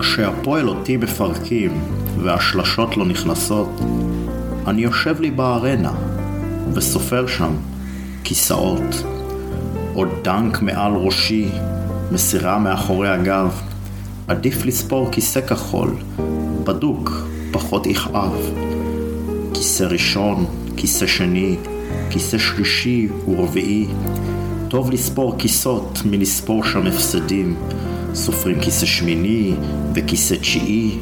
כשהפועל אותי מפרקים והשלשות לא נכנסות, אני יושב לי בארנה וסופר שם כיסאות. עוד דנק מעל ראשי, מסירה מאחורי הגב. עדיף לספור כיסא כחול, בדוק, פחות יכאב. כיסא ראשון, כיסא שני, כיסא שלישי ורביעי. טוב לספור כיסות מלספור שם הפסדים. סופרים כיסא שמיני וכיסא תשיעי,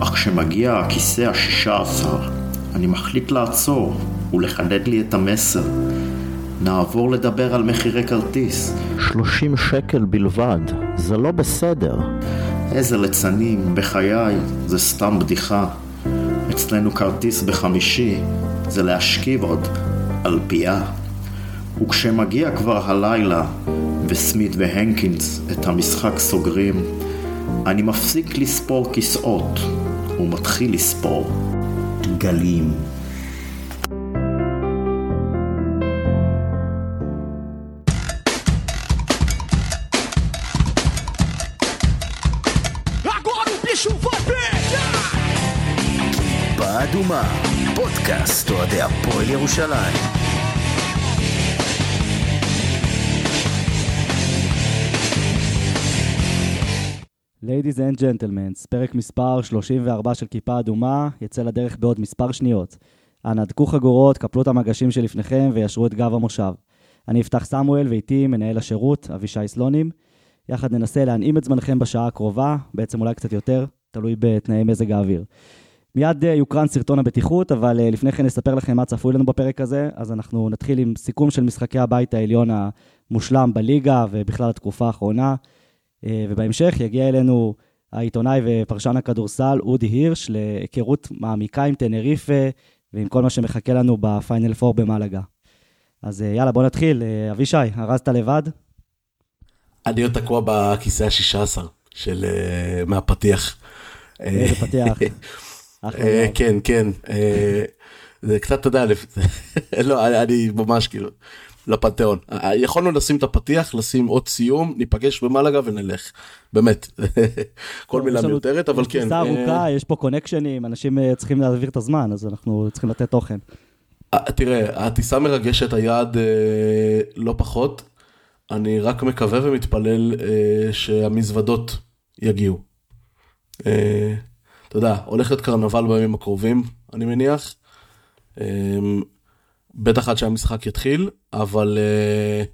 אך כשמגיע הכיסא השישה עשר, אני מחליט לעצור ולחדד לי את המסר. נעבור לדבר על מחירי כרטיס. 30 שקל בלבד, זה לא בסדר. איזה ליצנים, בחיי, זה סתם בדיחה. אצלנו כרטיס בחמישי, זה להשכיב עוד על פייה. וכשמגיע כבר הלילה, וסמית והנקינס את המשחק סוגרים, אני מפסיק לספור כיסאות, ומתחיל לספור גלים. פודקאסט אוהדי הפועל ירושלים. Ladies and Gentlemen, פרק מספר 34 של כיפה אדומה יצא לדרך בעוד מספר שניות. אנא דקו חגורות, קפלו את המגשים שלפניכם וישרו את גב המושב. אני אפתח סמואל ואיתי מנהל השירות, אבישי סלונים. יחד ננסה להנעים את זמנכם בשעה הקרובה, בעצם אולי קצת יותר, תלוי בתנאי מזג האוויר. מיד אה, יוקרן סרטון הבטיחות, אבל אה, לפני כן נספר לכם מה צפוי לנו בפרק הזה, אז אנחנו נתחיל עם סיכום של משחקי הבית העליון המושלם בליגה ובכלל התקופה האחרונה. אה, ובהמשך יגיע אלינו העיתונאי ופרשן הכדורסל אודי הירש להיכרות מעמיקה עם טנריפה ועם כל מה שמחכה לנו בפיינל פור במלאגה. אז אה, יאללה, בוא נתחיל. אה, אבישי, ארזת לבד? אני עוד תקוע בכיסא השישה עשר של מהפתיח. איזה פתיח. כן, כן. זה קצת, אתה יודע, לא, אני ממש כאילו, לפנתיאון. יכולנו לשים את הפתיח, לשים עוד סיום, ניפגש במלאגה ונלך. באמת. כל מילה מיותרת, אבל כן. טיסה ארוכה, יש פה קונקשנים, אנשים אה, צריכים להעביר את הזמן, אז אנחנו צריכים לתת תוכן. אה, תראה, הטיסה מרגשת, היעד אה, לא פחות. אני רק מקווה ומתפלל שהמזוודות יגיעו. אתה יודע, הולך להיות קרנבל בימים הקרובים, אני מניח. בטח עד שהמשחק יתחיל, אבל... אה,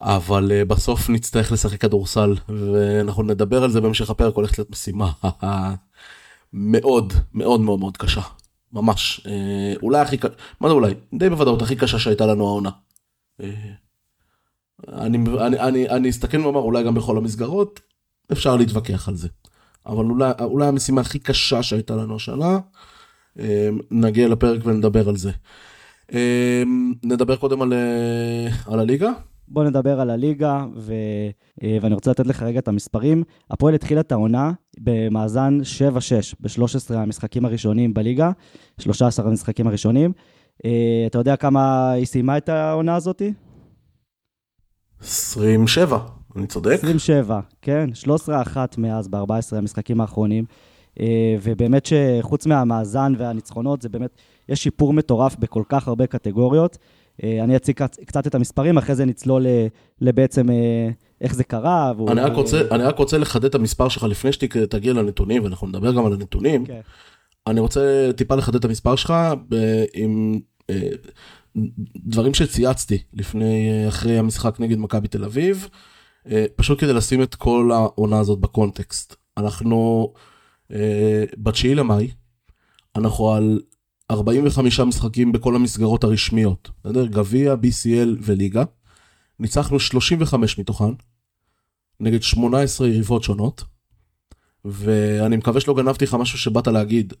אבל אה, בסוף נצטרך לשחק כדורסל, ואנחנו נדבר על זה בהמשך הפרק, הולכת להיות משימה מאוד מאוד מאוד מאוד קשה. ממש. אה, אולי הכי קשה, מה זה אולי? די בוודאות הכי קשה שהייתה לנו העונה. אני, אני, אני, אני אסתכל ואומר אולי גם בכל המסגרות, אפשר להתווכח על זה. אבל אולי, אולי המשימה הכי קשה שהייתה לנו השנה, נגיע לפרק ונדבר על זה. אמ, נדבר קודם על, אה, על הליגה. בוא נדבר על הליגה, ו... אה, ואני רוצה לתת לך רגע את המספרים. הפועל התחילה את העונה במאזן 7-6 ב-13 המשחקים הראשונים בליגה, 13 המשחקים הראשונים. אה, אתה יודע כמה היא סיימה את העונה הזאתי? 27, אני צודק? 27, כן, 13-1 מאז ב-14 המשחקים האחרונים. ובאמת שחוץ מהמאזן והניצחונות, זה באמת יש שיפור מטורף בכל כך הרבה קטגוריות. אה, אני אציג קצת את המספרים, אחרי זה נצלול לבעצם אה, איך זה קרה. והוא... אני, רק רוצה, אני רק רוצה לחדד את המספר שלך לפני שתגיע לנתונים, ואנחנו נדבר גם על הנתונים. Okay. כן. אני רוצה טיפה לחדד את המספר שלך עם אה, דברים שצייצתי לפני, אחרי המשחק נגד מכבי תל אביב, פשוט כדי לשים את כל העונה הזאת בקונטקסט. אנחנו ב-9 למאי, אנחנו על 45 משחקים בכל המסגרות הרשמיות, בסדר? גביע, BCL וליגה. ניצחנו 35 מתוכן, נגד 18 יריבות שונות, ואני מקווה שלא גנבתי לך משהו שבאת להגיד,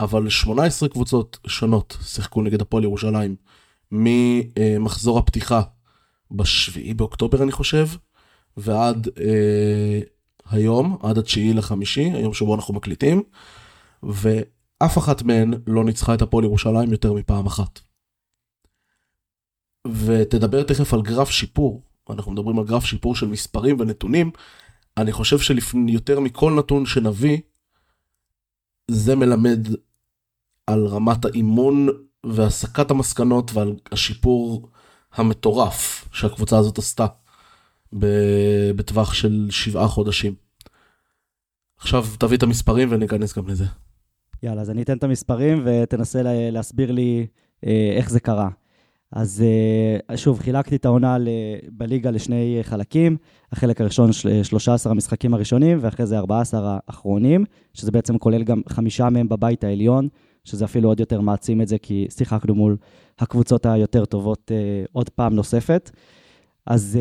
אבל 18 קבוצות שונות שיחקו נגד הפועל ירושלים ממחזור הפתיחה בשביעי באוקטובר אני חושב, ועד אה, היום, עד התשיעי לחמישי, היום שבו אנחנו מקליטים, ו... אף אחת מהן לא ניצחה את הפועל ירושלים יותר מפעם אחת. ותדבר תכף על גרף שיפור, אנחנו מדברים על גרף שיפור של מספרים ונתונים, אני חושב שיותר מכל נתון שנביא, זה מלמד על רמת האימון והסקת המסקנות ועל השיפור המטורף שהקבוצה הזאת עשתה בטווח של שבעה חודשים. עכשיו תביא את המספרים וניכנס גם לזה. יאללה, אז אני אתן את המספרים ותנסה להסביר לי אה, איך זה קרה. אז אה, שוב, חילקתי את העונה בליגה לשני חלקים. החלק הראשון, 13 המשחקים הראשונים, ואחרי זה 14 האחרונים, שזה בעצם כולל גם חמישה מהם בבית העליון, שזה אפילו עוד יותר מעצים את זה, כי שיחקנו מול הקבוצות היותר טובות אה, עוד פעם נוספת. אז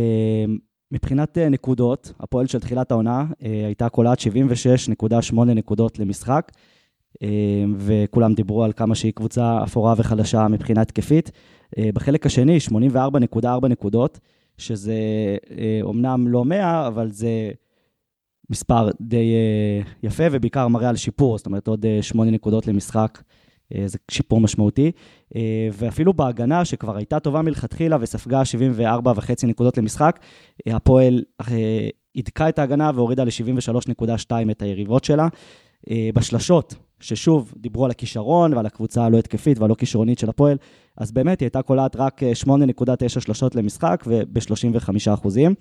מבחינת נקודות, הפועל של תחילת העונה הייתה קולעת 76.8 נקודות למשחק. אמ, וכולם דיברו על כמה שהיא קבוצה אפורה וחלשה מבחינה התקפית. אה, בחלק השני, 84.4 נקודות, שזה אומנם אה, לא 100, אבל זה מספר די אה, יפה, ובעיקר מראה על שיפור, זאת אומרת עוד 8 נקודות למשחק, זה שיפור משמעותי. ואפילו בהגנה, שכבר הייתה טובה מלכתחילה וספגה 74.5 נקודות למשחק, הפועל הידקה את ההגנה והורידה ל-73.2 את היריבות שלה. בשלשות, ששוב, דיברו על הכישרון ועל הקבוצה הלא התקפית והלא כישרונית של הפועל, אז באמת היא הייתה קולעת רק 8.9 אה, שלשות למשחק וב-35 אחוזים.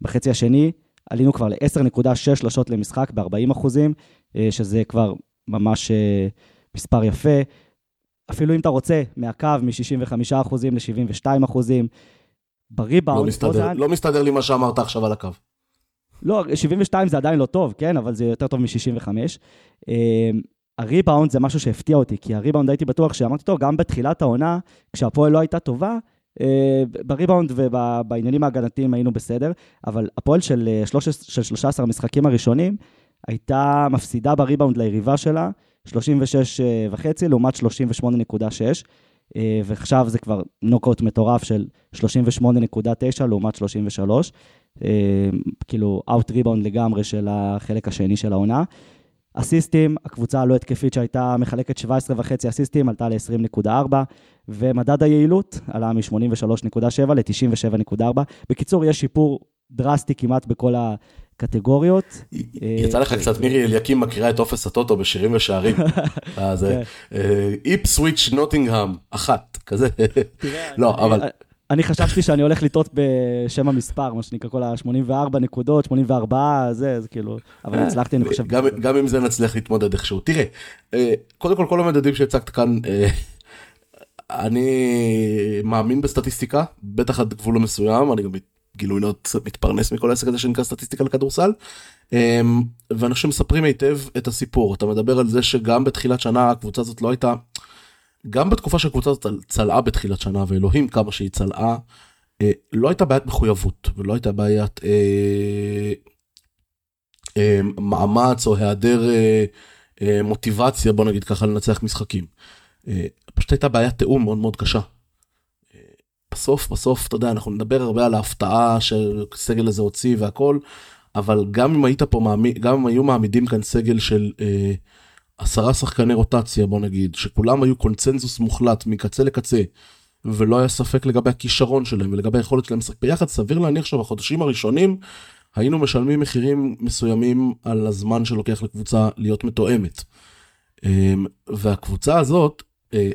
בחצי השני עלינו כבר ל-10.6 שלשות למשחק ב-40 אחוזים, אה, שזה כבר ממש אה, מספר יפה. אפילו אם אתה רוצה, מהקו מ-65 אחוזים ל-72 אחוזים. בריבאונד... לא מסתדר, לא מסתדר לי מה שאמרת עכשיו על הקו. לא, 72 זה עדיין לא טוב, כן? אבל זה יותר טוב מ-65. הריבאונד זה משהו שהפתיע אותי, כי הריבאונד הייתי בטוח שאמרתי, טוב, גם בתחילת העונה, כשהפועל לא הייתה טובה, אה, בריבאונד ובעניינים ההגנתיים היינו בסדר, אבל הפועל של, 13, אה, של 13 המשחקים הראשונים הייתה מפסידה בריבאונד ליריבה שלה, 36 אה, לעומת 38.6, ועכשיו זה כבר נוקאוט מטורף של 38.9 לעומת 33, כאילו אאוט ריבאונד לגמרי של החלק השני של העונה. אסיסטים, הקבוצה הלא התקפית שהייתה מחלקת 17.5 אסיסטים עלתה ל-20.4, ומדד היעילות עלה מ-83.7 ל-97.4. בקיצור, יש שיפור דרסטי כמעט בכל הקטגוריות. יצא לך קצת, מירי אליקים מקריאה את אופס הטוטו בשירים ושערים. איפ סוויץ' נוטינגהם, אחת, כזה. לא, אבל... אני חשבתי שאני הולך לטעות בשם המספר, מה שנקרא כל ה-84 נקודות, 84, זה, זה כאילו, אבל אה, הצלחתי, אני חושב. גם, גם עם זה נצליח להתמודד איכשהו. תראה, אה, קודם כל, כל המדדים שהצגת כאן, אה, אני מאמין בסטטיסטיקה, בטח עד גבול מסוים, אני גם גילוי נאות מתפרנס מכל העסק הזה שנקרא סטטיסטיקה לכדורסל. ואני חושב שמספרים היטב את הסיפור, אתה מדבר על זה שגם בתחילת שנה הקבוצה הזאת לא הייתה... גם בתקופה שהקבוצה הזאת צלעה בתחילת שנה, ואלוהים כמה שהיא צלעה, אה, לא הייתה בעיית מחויבות, ולא הייתה בעיית אה, אה, מאמץ או היעדר אה, אה, מוטיבציה, בוא נגיד ככה, לנצח משחקים. אה, פשוט הייתה בעיית תיאום מאוד מאוד קשה. אה, בסוף, בסוף, אתה יודע, אנחנו נדבר הרבה על ההפתעה שהסגל הזה הוציא והכל, אבל גם אם היית פה, מעמיד, גם אם היו מעמידים כאן סגל של... אה, עשרה שחקני רוטציה בוא נגיד שכולם היו קונצנזוס מוחלט מקצה לקצה ולא היה ספק לגבי הכישרון שלהם ולגבי היכולת שלהם לשחק ביחד סביר להניח שבחודשים הראשונים היינו משלמים מחירים מסוימים על הזמן שלוקח לקבוצה להיות מתואמת. אמ, והקבוצה הזאת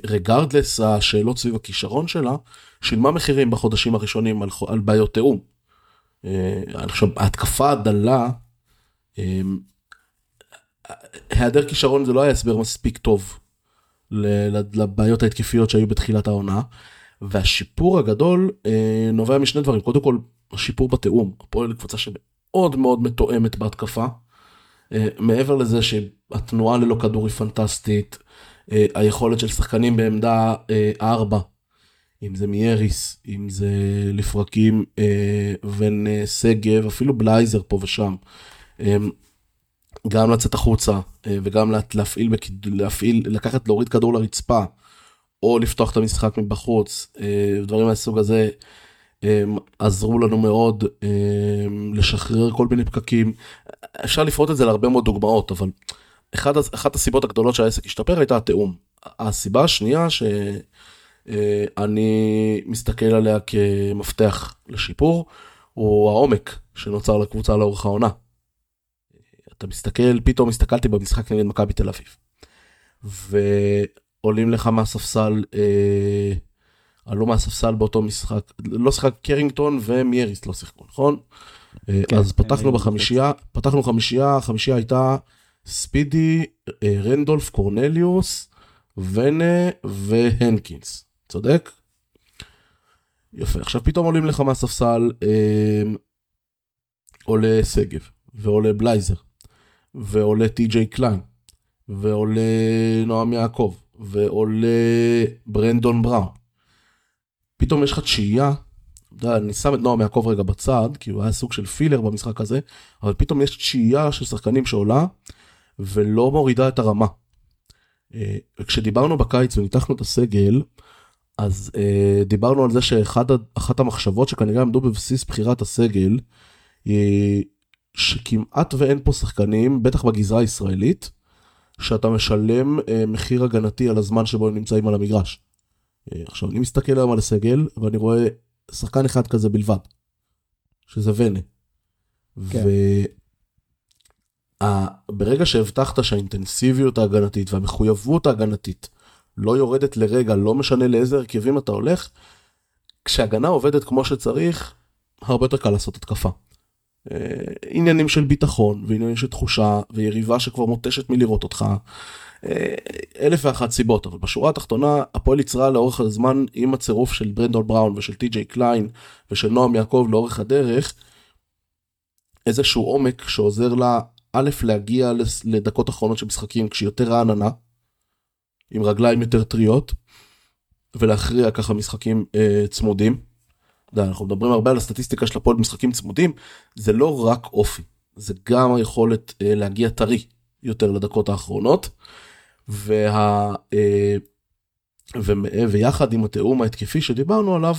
רגרדלס השאלות סביב הכישרון שלה שילמה מחירים בחודשים הראשונים על, על בעיות תיאום. אה, חושב ההתקפה הדלה אמ, היעדר כישרון זה לא היה הסבר מספיק טוב לבעיות ההתקפיות שהיו בתחילת העונה. והשיפור הגדול אה, נובע משני דברים קודם כל השיפור בתיאום הפועל קבוצה שמאוד מאוד מתואמת בהתקפה. אה, מעבר לזה שהתנועה ללא כדור היא פנטסטית אה, היכולת של שחקנים בעמדה 4 אם זה מיאריס אם זה לפרקים ון שגב אפילו בלייזר פה ושם. גם לצאת החוצה אה, וגם להפעיל, להפעיל, לקחת, להוריד כדור לרצפה, או לפתוח את המשחק מבחוץ, אה, דברים מהסוג הזה אה, עזרו לנו מאוד לשחרר כל מיני פקקים. אפשר לפרוט את זה להרבה מאוד דוגמאות, אבל אחד, אחת הסיבות הגדולות שהעסק השתפר הייתה התיאום. הסיבה השנייה שאני מסתכל עליה כמפתח לשיפור, הוא העומק שנוצר לקבוצה לאורך העונה. אתה מסתכל, פתאום הסתכלתי במשחק נגד מכבי תל אביב. ועולים לך מהספסל, אה, עלו מהספסל באותו משחק, לא שיחק קרינגטון ומייריס לא שיחקו, נכון? אה, כן, אז פתחנו בחמישייה, פתחנו חמישייה, החמישייה הייתה ספידי, אה, רנדולף, קורנליוס, ונה והנקינס, צודק? יפה, עכשיו פתאום עולים לך מהספסל, אה, עולה שגב, ועולה בלייזר, ועולה טי.ג'יי קליין, ועולה נועם יעקב, ועולה ברנדון בראון. פתאום יש לך תשיעייה, אני שם את נועם יעקב רגע בצד, כי הוא היה סוג של פילר במשחק הזה, אבל פתאום יש תשיעייה של שחקנים שעולה, ולא מורידה את הרמה. כשדיברנו בקיץ וניתחנו את הסגל, אז uh, דיברנו על זה שאחת המחשבות שכנראה עמדו בבסיס בחירת הסגל, היא שכמעט ואין פה שחקנים, בטח בגזרה הישראלית, שאתה משלם uh, מחיר הגנתי על הזמן שבו הם נמצאים על המגרש. Uh, עכשיו, אני מסתכל היום על הסגל, ואני רואה שחקן אחד כזה בלבד, שזה ונה. כן. וברגע שהבטחת שהאינטנסיביות ההגנתית והמחויבות ההגנתית לא יורדת לרגע, לא משנה לאיזה הרכבים אתה הולך, כשהגנה עובדת כמו שצריך, הרבה יותר קל לעשות התקפה. אה, עניינים של ביטחון ועניינים של תחושה ויריבה שכבר מותשת מלראות אותך. אה, אלף ואחת סיבות אבל בשורה התחתונה הפועל יצרה לאורך הזמן עם הצירוף של ברנדון בראון ושל טי.ג'יי קליין ושל נועם יעקב לאורך הדרך איזשהו עומק שעוזר לה א' להגיע לדקות אחרונות של משחקים כשהיא יותר רעננה עם רגליים יותר טריות ולהכריע ככה משחקים אה, צמודים. אנחנו מדברים הרבה על הסטטיסטיקה של הפועל במשחקים צמודים זה לא רק אופי זה גם היכולת אה, להגיע טרי יותר לדקות האחרונות. וה, אה, ו, ויחד עם התיאום ההתקפי שדיברנו עליו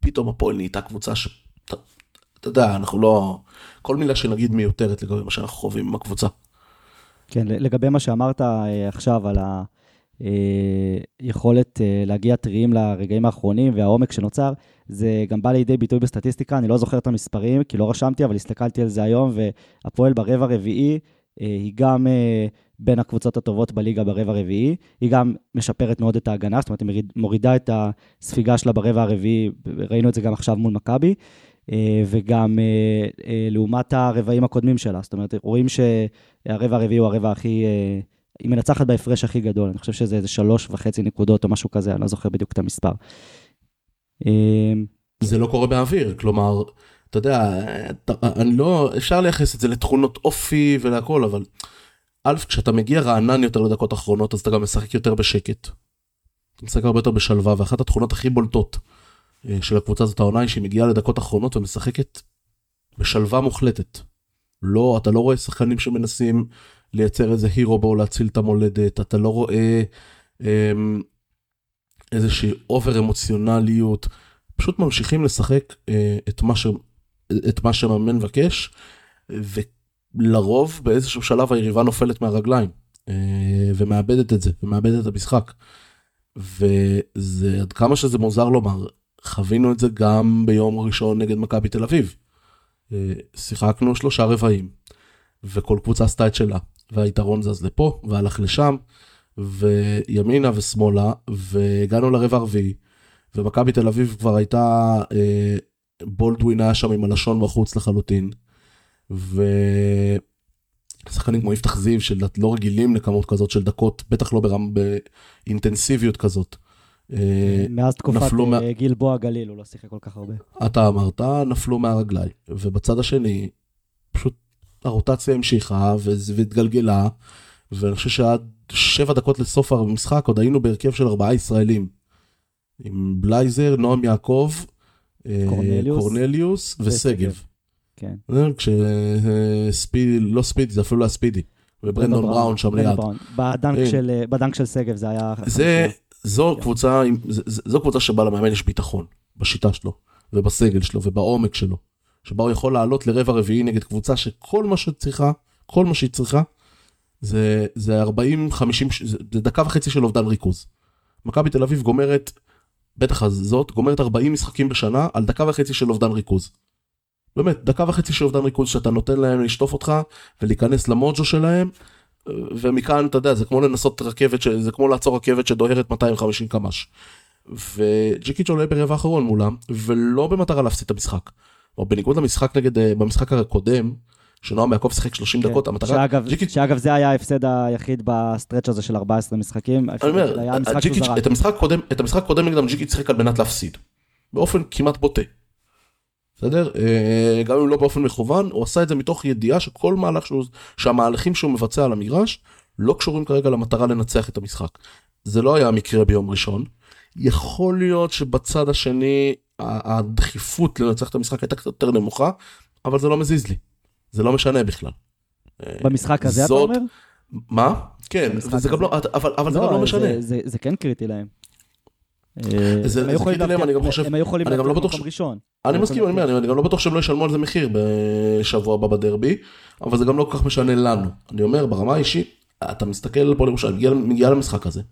פתאום הפועל נהייתה קבוצה ש... אתה, אתה יודע אנחנו לא כל מילה שנגיד מיותרת לגבי מה שאנחנו חווים עם הקבוצה. כן, לגבי מה שאמרת אה, עכשיו על היכולת אה, להגיע טריים לרגעים האחרונים והעומק שנוצר, זה גם בא לידי ביטוי בסטטיסטיקה, אני לא זוכר את המספרים, כי לא רשמתי, אבל הסתכלתי על זה היום, והפועל ברבע רביעי אה, היא גם בין הקבוצות הטובות בליגה ברבע רביעי, היא גם משפרת מאוד את ההגנה, זאת אומרת, היא מורידה את הספיגה שלה ברבע הרביעי, ראינו את זה גם עכשיו מול מכבי. וגם לעומת הרבעים הקודמים שלה. זאת אומרת, רואים שהרבע הרביעי הוא הרבע הכי... היא מנצחת בהפרש הכי גדול, אני חושב שזה איזה שלוש וחצי נקודות או משהו כזה, אני לא זוכר בדיוק את המספר. זה לא קורה באוויר, כלומר, אתה יודע, אני לא, אפשר לייחס את זה לתכונות אופי ולהכל, אבל א', כשאתה מגיע רענן יותר לדקות אחרונות, אז אתה גם משחק יותר בשקט. אתה משחק הרבה יותר בשלווה, ואחת התכונות הכי בולטות של הקבוצה הזאת העונה היא שהיא מגיעה לדקות אחרונות ומשחקת בשלווה מוחלטת. לא, אתה לא רואה שחקנים שמנסים לייצר איזה הירו בו להציל את המולדת, אתה לא רואה אמ, איזושהי אובר אמוציונליות, פשוט ממשיכים לשחק אה, את מה, ש, את מה שהמאמן מבקש, ולרוב באיזשהו שלב היריבה נופלת מהרגליים, אה, ומאבדת את זה, ומאבדת את המשחק. וזה עד כמה שזה מוזר לומר, חווינו את זה גם ביום ראשון נגד מכבי תל אביב. שיחקנו שלושה רבעים, וכל קבוצה עשתה את שלה, והיתרון זז לפה והלך לשם, וימינה ושמאלה, והגענו לרבע הרביעי, ומכבי תל אביב כבר הייתה, בולדווין היה שם עם הלשון בחוץ לחלוטין, ושחקנים כמו יפתח זיו שלא רגילים לכמות כזאת של דקות, בטח לא ברם באינטנסיביות כזאת. מאז תקופת מה... גלבוע גליל, הוא לא שיחק כל כך הרבה. אתה אמרת, נפלו מהרגליים. ובצד השני, פשוט הרוטציה המשיכה והתגלגלה, ואני חושב שעד שבע דקות לסוף המשחק עוד היינו בהרכב של ארבעה ישראלים. עם בלייזר, נועם יעקב, קורנליוס, קורנליוס ושגב. כן. ספידי, לא ספידי, זה אפילו לא ספידי. וברנדון בראון שם ליד. בדנק של, בדנק של שגב זה היה... זה... זו קבוצה, זו קבוצה שבה למאמן יש ביטחון בשיטה שלו ובסגל שלו ובעומק שלו, שבה הוא יכול לעלות לרבע רביעי נגד קבוצה שכל מה שצריכה, כל מה שהיא צריכה, זה, זה 40, 50, זה דקה וחצי של אובדן ריכוז. מכבי תל אביב גומרת, בטח זאת, גומרת 40 משחקים בשנה על דקה וחצי של אובדן ריכוז. באמת, דקה וחצי של אובדן ריכוז שאתה נותן להם לשטוף אותך ולהיכנס למוג'ו שלהם, ומכאן, אתה יודע, זה כמו לנסות רכבת, זה כמו לעצור רכבת שדוהרת 250 קמ"ש. וג'יקיץ' עולה ברבע האחרון מולם, ולא במטרה להפסיד את המשחק. או בניגוד למשחק נגד, אה, במשחק הקודם, שנועם יעקב שיחק 30 כן. דקות, המטרה... שאגב, ג'יקיץ'... שאגב, זה היה ההפסד היחיד ב stretch הזה של 14 משחקים. אני אומר, ג'יקיץ', את המשחק הקודם, את המשחק הקודם נגדם ג'יקיץ' שיחק על מנת להפסיד. באופן כמעט בוטה. בסדר? אה, גם אם לא באופן מכוון, הוא עשה את זה מתוך ידיעה שכל מהלך שהוא, שהמהלכים שהוא מבצע על המגרש, לא קשורים כרגע למטרה לנצח את המשחק. זה לא היה המקרה ביום ראשון. יכול להיות שבצד השני הדחיפות לנצח את המשחק הייתה קצת יותר נמוכה, אבל זה לא מזיז לי. זה לא משנה בכלל. במשחק הזה זאת... אתה אומר? מה? כן, וזה גם לא, אבל, אבל לא, זה גם לא משנה. זה, זה, זה כן קריטי להם. זה, הם היו יכולים להם, אני גם חושב, הם היו יכולים אני גם לא בטוח, ראשון. אני מסכים, אני, אומר, אני גם לא בטוח שהם לא ישלמו על זה מחיר בשבוע הבא בדרבי, אבל זה גם לא כל כך משנה לנו. אני אומר, ברמה האישית, אתה מסתכל על פועל ירושלים, מגיע למשחק הזה,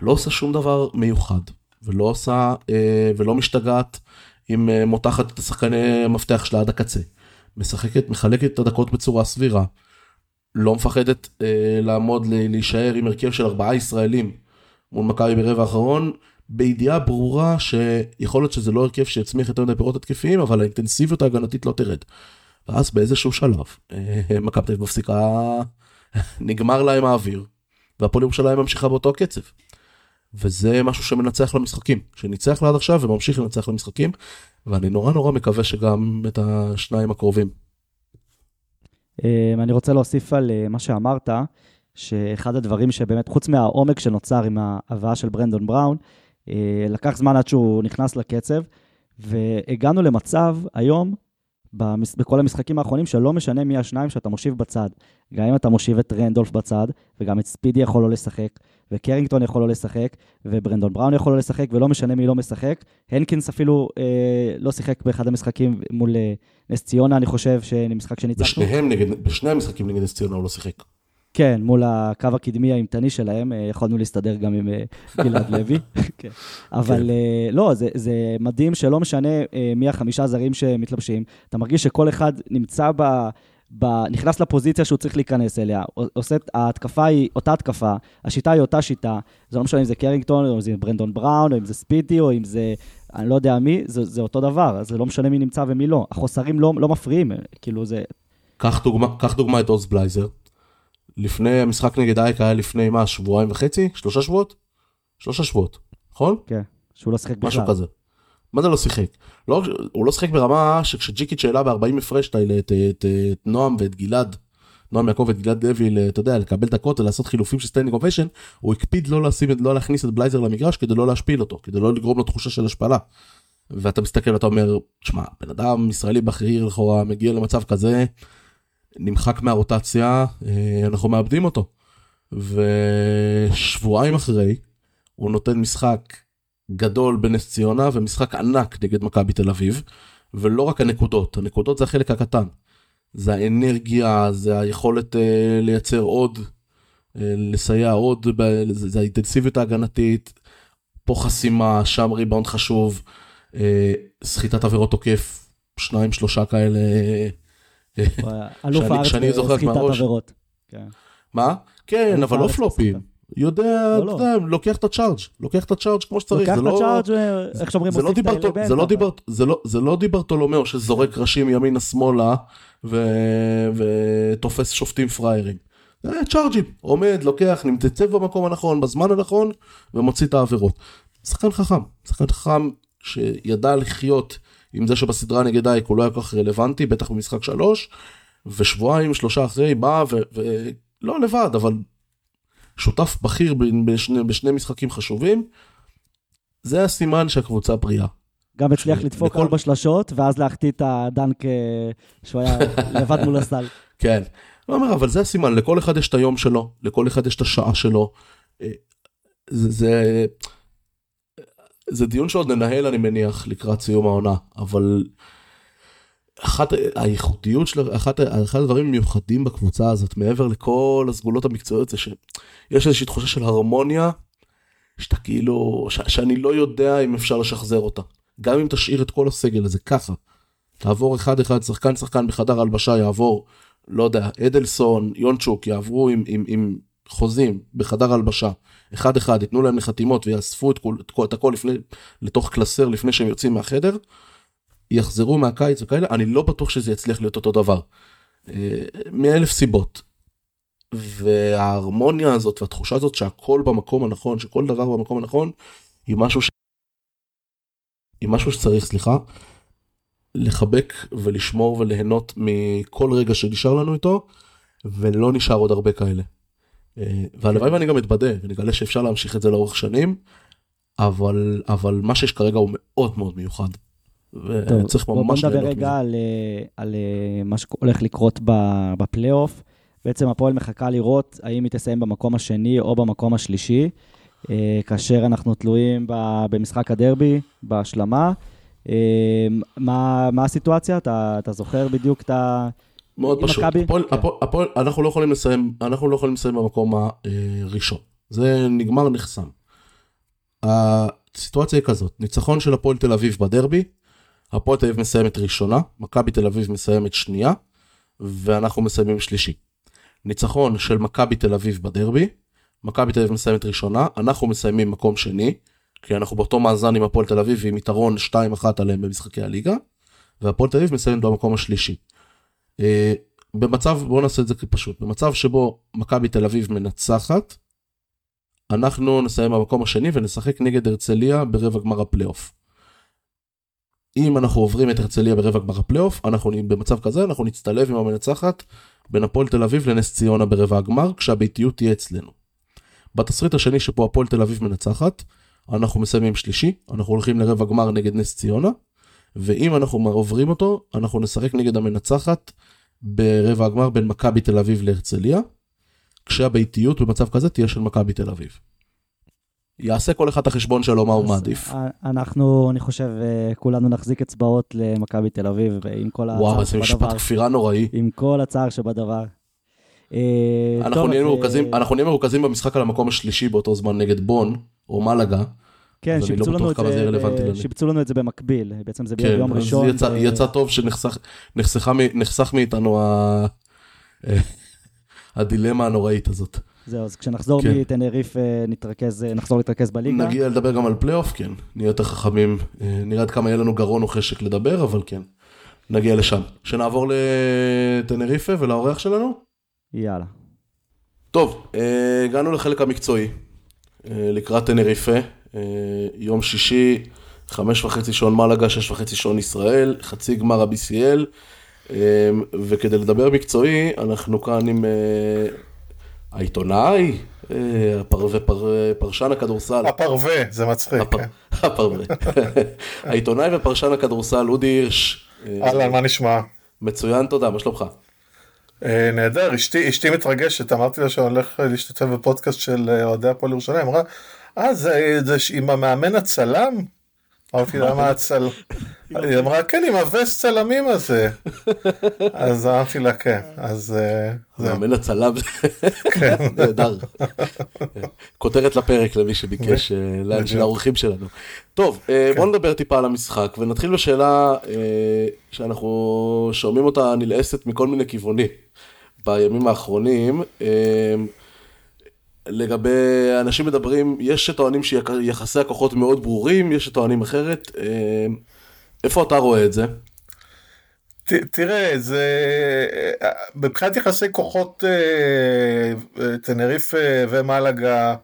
לא עושה שום דבר מיוחד, ולא עושה, אה, ולא משתגעת עם אה, מותחת את השחקני המפתח שלה עד הקצה. משחקת, מחלקת את הדקות בצורה סבירה. לא מפחדת אה, לעמוד, להישאר עם הרכב של ארבעה ישראלים מול מכבי ברבע האחרון, בידיעה ברורה שיכול להיות שזה לא הרכב שיצמיח יותר מדי פירות התקפיים, אבל האינטנסיביות ההגנתית לא תרד. ואז באיזשהו שלב, אה, מכבי תל מפסיקה, נגמר להם האוויר, והפועל ירושלים ממשיכה באותו הקצב. וזה משהו שמנצח למשחקים, שניצח לה עד עכשיו וממשיך לנצח למשחקים, ואני נורא נורא מקווה שגם את השניים הקרובים. אמ, אני רוצה להוסיף על אה, מה שאמרת, שאחד הדברים שבאמת, חוץ מהעומק שנוצר עם ההבאה של ברנדון בראון, אה, לקח זמן עד שהוא נכנס לקצב, והגענו למצב היום, בכל המשחקים האחרונים, שלא משנה מי השניים שאתה מושיב בצד. גם אם אתה מושיב את רנדולף בצד, וגם את ספידי יכול לא לשחק, וקרינגטון יכול לא לשחק, וברנדון בראון יכול לא לשחק, ולא משנה מי לא משחק. הנקינס אפילו אה, לא שיחק באחד המשחקים מול אה, נס ציונה, אני חושב, משחק שניצחנו. בשניהם נגד, בשני המשחקים נגד נס ציונה הוא לא שיחק. כן, מול הקו הקדמי האימתני שלהם, אה, יכולנו להסתדר גם עם אה, גלעד לוי. כן. אבל כן. אה, לא, זה, זה מדהים שלא משנה מי החמישה זרים שמתלבשים, אתה מרגיש שכל אחד נמצא ב... ב, נכנס לפוזיציה שהוא צריך להיכנס אליה, עושה, ההתקפה היא אותה התקפה, השיטה היא אותה שיטה, זה לא משנה אם זה קרינגטון, או אם זה ברנדון בראון, או אם זה ספידי, או אם זה, אני לא יודע מי, זה, זה אותו דבר, זה לא משנה מי נמצא ומי לא. החוסרים לא, לא מפריעים, כאילו זה... קח דוגמה, קח דוגמה את עוז בלייזר. לפני המשחק נגד אייק היה לפני מה, שבועיים וחצי? שלושה שבועות? שלושה שבועות, נכון? כן, שהוא לא שיחק בכלל. משהו כזה. מה זה לא שיחק? לא, הוא לא שיחק ברמה שכשג'יקיץ' העלה ב-40 הפרש את, את, את, את נועם ואת גלעד, נועם יעקב ואת גלעד לוי, אתה יודע, לקבל דקות ולעשות חילופים של standing ovation, הוא הקפיד לא, לשים, לא להכניס את בלייזר למגרש כדי לא להשפיל אותו, כדי לא לגרום לו תחושה של השפלה. ואתה מסתכל ואתה אומר, תשמע, בן אדם ישראלי בכיר לכאורה מגיע למצב כזה, נמחק מהרוטציה, אה, אנחנו מאבדים אותו. ושבועיים אחרי, הוא נותן משחק גדול בנס ציונה ומשחק ענק נגד מכבי תל אביב, ולא רק הנקודות, הנקודות זה החלק הקטן. זה האנרגיה, זה היכולת uh, לייצר עוד, uh, לסייע עוד, זה, זה האינטנסיביות ההגנתית, פה חסימה, שם ריבאונד חשוב, uh, סחיטת עבירות תוקף, שניים שלושה כאלה. אלוף הארץ בסחיטת עבירות. כן. מה? כן, אבל לא פלופים. יודע, לא, לא. לוקח את הצ'ארג', לוקח את הצ'ארג' כמו שצריך. לוקח את לא- הצ'ארג', איך שאומרים, מוסיף את האלמנט. זה לא דיברטולומיאו שזורק ראשים ימינה שמאלה ותופס שופטים פראיירים. זה צ'ארג'ים, עומד, לוקח, נמצא במקום הנכון, בזמן הנכון, ומוציא את העבירות. שחקן חכם, שחקן חכם שידע לחיות עם זה שבסדרה נגד אייק הוא לא היה כל כך רלוונטי, בטח במשחק שלוש, ושבועיים, שלושה אחרי בא, ולא לבד, אבל שותף בכיר בשני, בשני משחקים חשובים, זה הסימן שהקבוצה בריאה. גם הצליח לדפוק. ארבע שלשות, ואז להחטיא את הדנק אה, שהוא היה לבד מול הסל. כן. הוא אומר, אבל זה הסימן, לכל אחד יש את היום שלו, לכל אחד יש את השעה שלו. אה, זה, זה, זה דיון שעוד ננהל, אני מניח, לקראת סיום העונה, אבל אחת הייחודיות של אחת אחד הדברים המיוחדים בקבוצה הזאת מעבר לכל הסגולות המקצועיות זה שיש איזושהי תחושה של הרמוניה שאתה כאילו ש, שאני לא יודע אם אפשר לשחזר אותה. גם אם תשאיר את כל הסגל הזה ככה תעבור אחד אחד, שחקן שחקן בחדר הלבשה יעבור, לא יודע, אדלסון, יונצ'וק יעברו עם, עם, עם חוזים בחדר הלבשה, אחד אחד, ייתנו להם לחתימות ויאספו את, את, את הכל לפני, לתוך קלסר לפני שהם יוצאים מהחדר, יחזרו מהקיץ וכאלה, אני לא בטוח שזה יצליח להיות אותו דבר. אה, מאלף סיבות. וההרמוניה הזאת והתחושה הזאת שהכל במקום הנכון, שכל דבר במקום הנכון, היא משהו ש... היא משהו שצריך, סליחה, לחבק ולשמור וליהנות מכל רגע שנשאר לנו איתו, ולא נשאר עוד הרבה כאלה. אה, והלוואי ואני גם אתבדה ונגלה שאפשר להמשיך את זה לאורך שנים, אבל, אבל מה שיש כרגע הוא מאוד מאוד מיוחד. וצריך ממש ליהנות מזה. בוא נדבר רגע על, אה, על אה, מה שהולך לקרות בפלייאוף. בעצם הפועל מחכה לראות האם היא תסיים במקום השני או במקום השלישי, כאשר אנחנו תלויים במשחק הדרבי, בהשלמה. מה, מה הסיטואציה? אתה, אתה זוכר בדיוק את ה... מאוד פשוט. הפועל, כן. הפועל, הפועל, אנחנו לא יכולים לסיים, אנחנו לא יכולים לסיים במקום הראשון. זה נגמר, נחסם. הסיטואציה היא כזאת, ניצחון של הפועל תל אביב בדרבי, הפועל תל אביב מסיימת ראשונה, מכבי תל אביב מסיימת שנייה, ואנחנו מסיימים שלישי. ניצחון של מכבי תל אביב בדרבי, מכבי תל אביב מסיימת ראשונה, אנחנו מסיימים מקום שני, כי אנחנו באותו מאזן עם הפועל תל אביב עם יתרון 2-1 עליהם במשחקי הליגה, והפועל תל אביב מסיימת במקום השלישי. אה, במצב, בואו נעשה את זה פשוט, במצב שבו מכבי תל אביב מנצחת, אנחנו נסיים במקום השני ונשחק נגד הרצליה ברבע גמר הפלייאוף. אם אנחנו עוברים את הרצליה ברבע גמר הפלייאוף, אנחנו במצב כזה, אנחנו נצטלב עם המנצחת בין הפועל תל אביב לנס ציונה ברבע הגמר, כשהביתיות תהיה אצלנו. בתסריט השני שפה הפועל תל אביב מנצחת, אנחנו מסיימים שלישי, אנחנו הולכים לרבע גמר נגד נס ציונה, ואם אנחנו עוברים אותו, אנחנו נשחק נגד המנצחת ברבע הגמר בין מכבי תל אביב להרצליה, כשהביתיות במצב כזה תהיה של מכבי תל אביב. יעשה כל אחד את החשבון שלו מה הוא מעדיף. אנחנו, אני חושב, אה, כולנו נחזיק אצבעות למכבי תל אביב, עם כל הצער שבדבר. וואו, איזה משפט כפירה נוראי. עם כל הצער שבדבר. אה, אנחנו נהיה מרוכזים במשחק על המקום השלישי באותו זמן נגד בון, או מלאגה. כן, לא שיבצו לנו, זה, שיבצו לנו את זה במקביל, בעצם זה כן, ביום ראשון. יצא, ו... יצא טוב שנחסך מאיתנו ה... הדילמה הנוראית הזאת. זהו, אז כשנחזור כן. מטנריף אה, נתרכז, אה, נחזור להתרכז בליגה. נגיע לדבר גם על פלייאוף, כן. נהיה יותר חכמים, אה, נראה עד כמה יהיה לנו גרון או חשק לדבר, אבל כן, נגיע לשם. שנעבור לטנריפה ולאורח שלנו? יאללה. טוב, הגענו לחלק המקצועי, לקראת טנריפה. אה, יום שישי, חמש וחצי שעון מלאגה, שש וחצי שעון ישראל, חצי גמר ה-BCL, אה, וכדי לדבר מקצועי, אנחנו כאן עם אה, העיתונאי, ופרשן הכדורסל. הפרווה, זה מצחיק. כן. הפרווה. העיתונאי ופרשן הכדורסל, אודי הירש. אהלן, מה נשמע? מצוין, תודה, מה שלומך? נהדר, אשתי מתרגשת, אמרתי לה שאני הולך להשתתף בפודקאסט של אוהדי הפועל ירושלים, אמרה, אה, זה, זה עם המאמן הצלם? אמרתי לה, מה הצלם? היא אמרה, כן, עם הווסט צלמים הזה. אז אמרתי לה, כן, אז... אה, מאמן הצלם, כן. נהדר. כותרת לפרק למי שביקש, אה, לאורחים שלנו. טוב, אה, כן. בואו נדבר טיפה על המשחק, ונתחיל בשאלה שאנחנו שומעים אותה נלעסת מכל מיני כיוונים בימים האחרונים. לגבי אנשים מדברים, יש שטוענים שיחסי הכוחות מאוד ברורים, יש שטוענים אחרת. אה, איפה אתה רואה את זה? ת, תראה, זה... מבחינת יחסי כוחות אה, טנריפה ומלאגה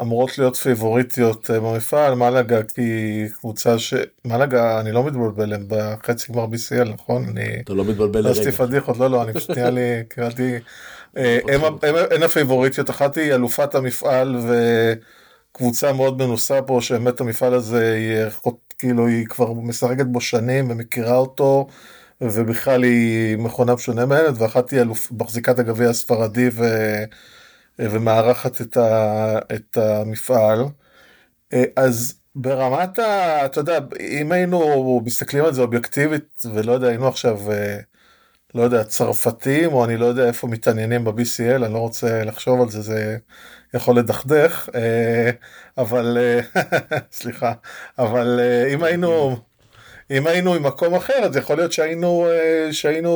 אמורות להיות פיבוריטיות אה, במפעל, מלאגה כי קבוצה ש... מלאגה, אני לא מתבלבל, הם בחצי גמר BCL, נכון? אני... אתה לא מתבלבל לרגע. עשיתי פדיחות, לא, לא, אני פשוט נהיה לי, קראתי... אה, הן הפיבוריטיות, אחת היא אלופת המפעל וקבוצה מאוד מנוסה פה, שבאמת המפעל הזה, היא, כאילו היא כבר משחקת בו שנים ומכירה אותו, ובכלל היא מכונה משונה מעניינת, ואחת היא מחזיקת הגביע הספרדי ו, ומארחת את, ה, את המפעל. אה, אז ברמת ה... אתה יודע, אם היינו מסתכלים על זה אובייקטיבית, ולא יודע, היינו עכשיו... אה, לא יודע, צרפתים, או אני לא יודע איפה מתעניינים ב-BCL, אני לא רוצה לחשוב על זה, זה יכול לדכדך, אה, אבל, אה, סליחה, אבל אה, אם היינו, אם היינו עם מקום אחר, אז יכול להיות שהיינו, שהיינו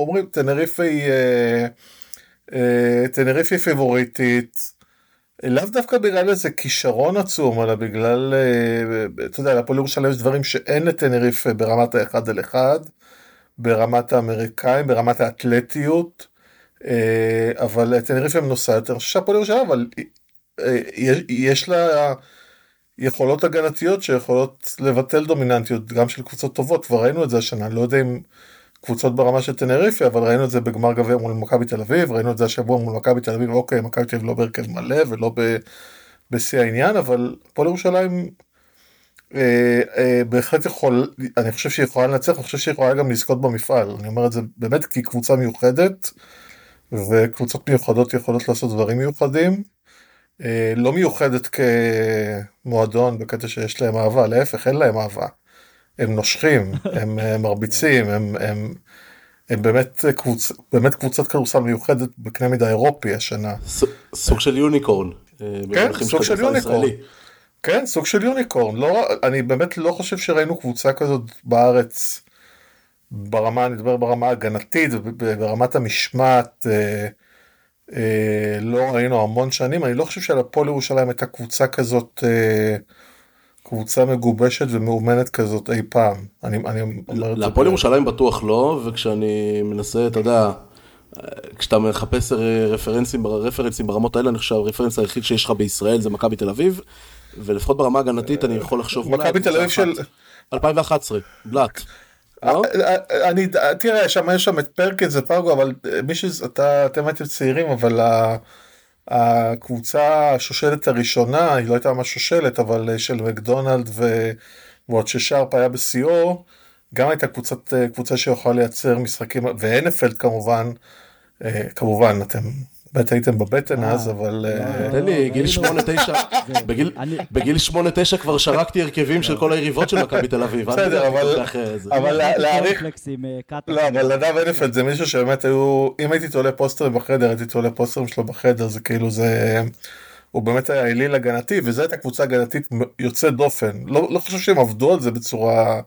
אומרים, טנריפה היא פיבוריטית. לאו דווקא בגלל איזה כישרון עצום, אלא בגלל, אתה יודע, להפועל ירושלים יש דברים שאין לטנריפה ברמת האחד על אחד, ברמת האמריקאים, ברמת האתלטיות, אבל טנריפה מנוסה יותר, אני חושב שהפועל ירושלים, אבל יש לה יכולות הגנתיות שיכולות לבטל דומיננטיות גם של קבוצות טובות, כבר ראינו את זה השנה, לא יודע אם קבוצות ברמה של טנריפי, אבל ראינו את זה בגמר גביע מול מכבי תל אביב, ראינו את זה השבוע מול מכבי תל אביב, אוקיי, מכבי תל אביב לא בהרכב מלא ולא בשיא העניין, אבל הפועל ירושלים אה, אה, בהחלט יכול, אני חושב שהיא יכולה לנצח, אני חושב שהיא יכולה גם לזכות במפעל, אני אומר את זה באמת כי קבוצה מיוחדת, וקבוצות מיוחדות יכולות לעשות דברים מיוחדים. אה, לא מיוחדת כמועדון בקטע שיש להם אהבה, להפך, אין להם אהבה. הם נושכים, הם מרביצים, הם, הם, הם באמת, קבוצ, באמת קבוצת כדורסל מיוחדת בקנה מידה אירופי השנה. סוג של יוניקורן. אה, כן, סוג של יוניקורן. כן, סוג של יוניקורן. לא, אני באמת לא חושב שראינו קבוצה כזאת בארץ ברמה, אני מדבר ברמה הגנתית, ברמת המשמעת. אה, אה, לא ראינו המון שנים, אני לא חושב שלפועל ירושלים הייתה קבוצה כזאת, אה, קבוצה מגובשת ומאומנת כזאת אי פעם. אני, אני אומר את זה. לפועל ירושלים בטוח לא, וכשאני מנסה, אתה יודע, כשאתה מחפש רפרנסים, רפרנסים ברמות האלה, אני חושב שהרפרנס היחיד שיש לך בישראל זה מכבי תל אביב, ולפחות ברמה הגנתית אני יכול לחשוב מכבי תל אביב של... 2011, בלאט. לא? אני, תראה, שם יש שם את פרקינס ופרגו, אבל מי שאתה, אתם הייתם צעירים, אבל הקבוצה השושלת הראשונה, היא לא הייתה ממש שושלת, אבל של מקדונלד ועוד ששרפ היה בשיאו, גם הייתה קבוצת, קבוצה שיכולה לייצר משחקים, והנפלד כמובן, כמובן, אתם באמת הייתם בבטן אה, אז, אבל... לא, אה, תן לי, גיל 8-9, בגיל 8-9 כבר שרקתי הרכבים של כל היריבות של מכבי תל אביב. בסדר, אבל להעריך... אה, לא, אבל נדב הנפלד זה מישהו שבאמת היו... אם הייתי תולה פוסטרים בחדר, הייתי תולה פוסטרים שלו בחדר, זה כאילו זה... הוא באמת היה אליל הגנתי, וזו הייתה קבוצה הגנתית יוצאת דופן. לא, לא חושב שהם עבדו על זה בצורה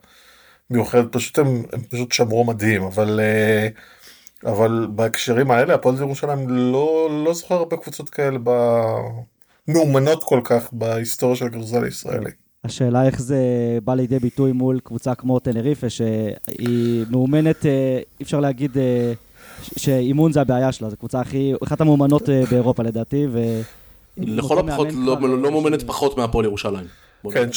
מיוחדת, פשוט הם, הם פשוט שמרו מדהים, אבל... Uh, אבל בהקשרים האלה הפועל ירושלים לא, לא זוכר הרבה קבוצות כאלה מאומנות כל כך בהיסטוריה של הכדורסל הישראלי. השאלה איך זה בא לידי ביטוי מול קבוצה כמו טנריפה שהיא מאומנת, אה, אי אפשר להגיד אה, שאימון זה הבעיה שלה, זו קבוצה הכי, אחת המאומנות אה, באירופה לדעתי. ו... לכל הפחות לא, לא מאומנת פחות מהפועל ירושלים. כן,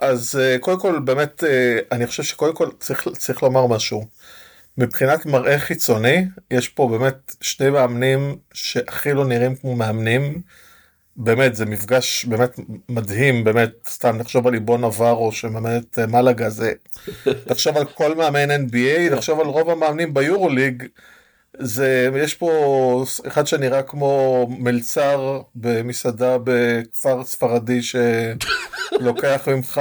אז קודם כל באמת אני חושב שקודם כל צריך, צריך לומר משהו. מבחינת מראה חיצוני, יש פה באמת שני מאמנים שהכי לא נראים כמו מאמנים. באמת, זה מפגש באמת מדהים, באמת, סתם נחשוב על ליבון נברו שמאמן את אה, מלאגה, זה... תחשוב על כל מאמן NBA, תחשוב על רוב המאמנים ביורוליג, זה, יש פה אחד שנראה כמו מלצר במסעדה בכפר ספרדי שלוקח ממך,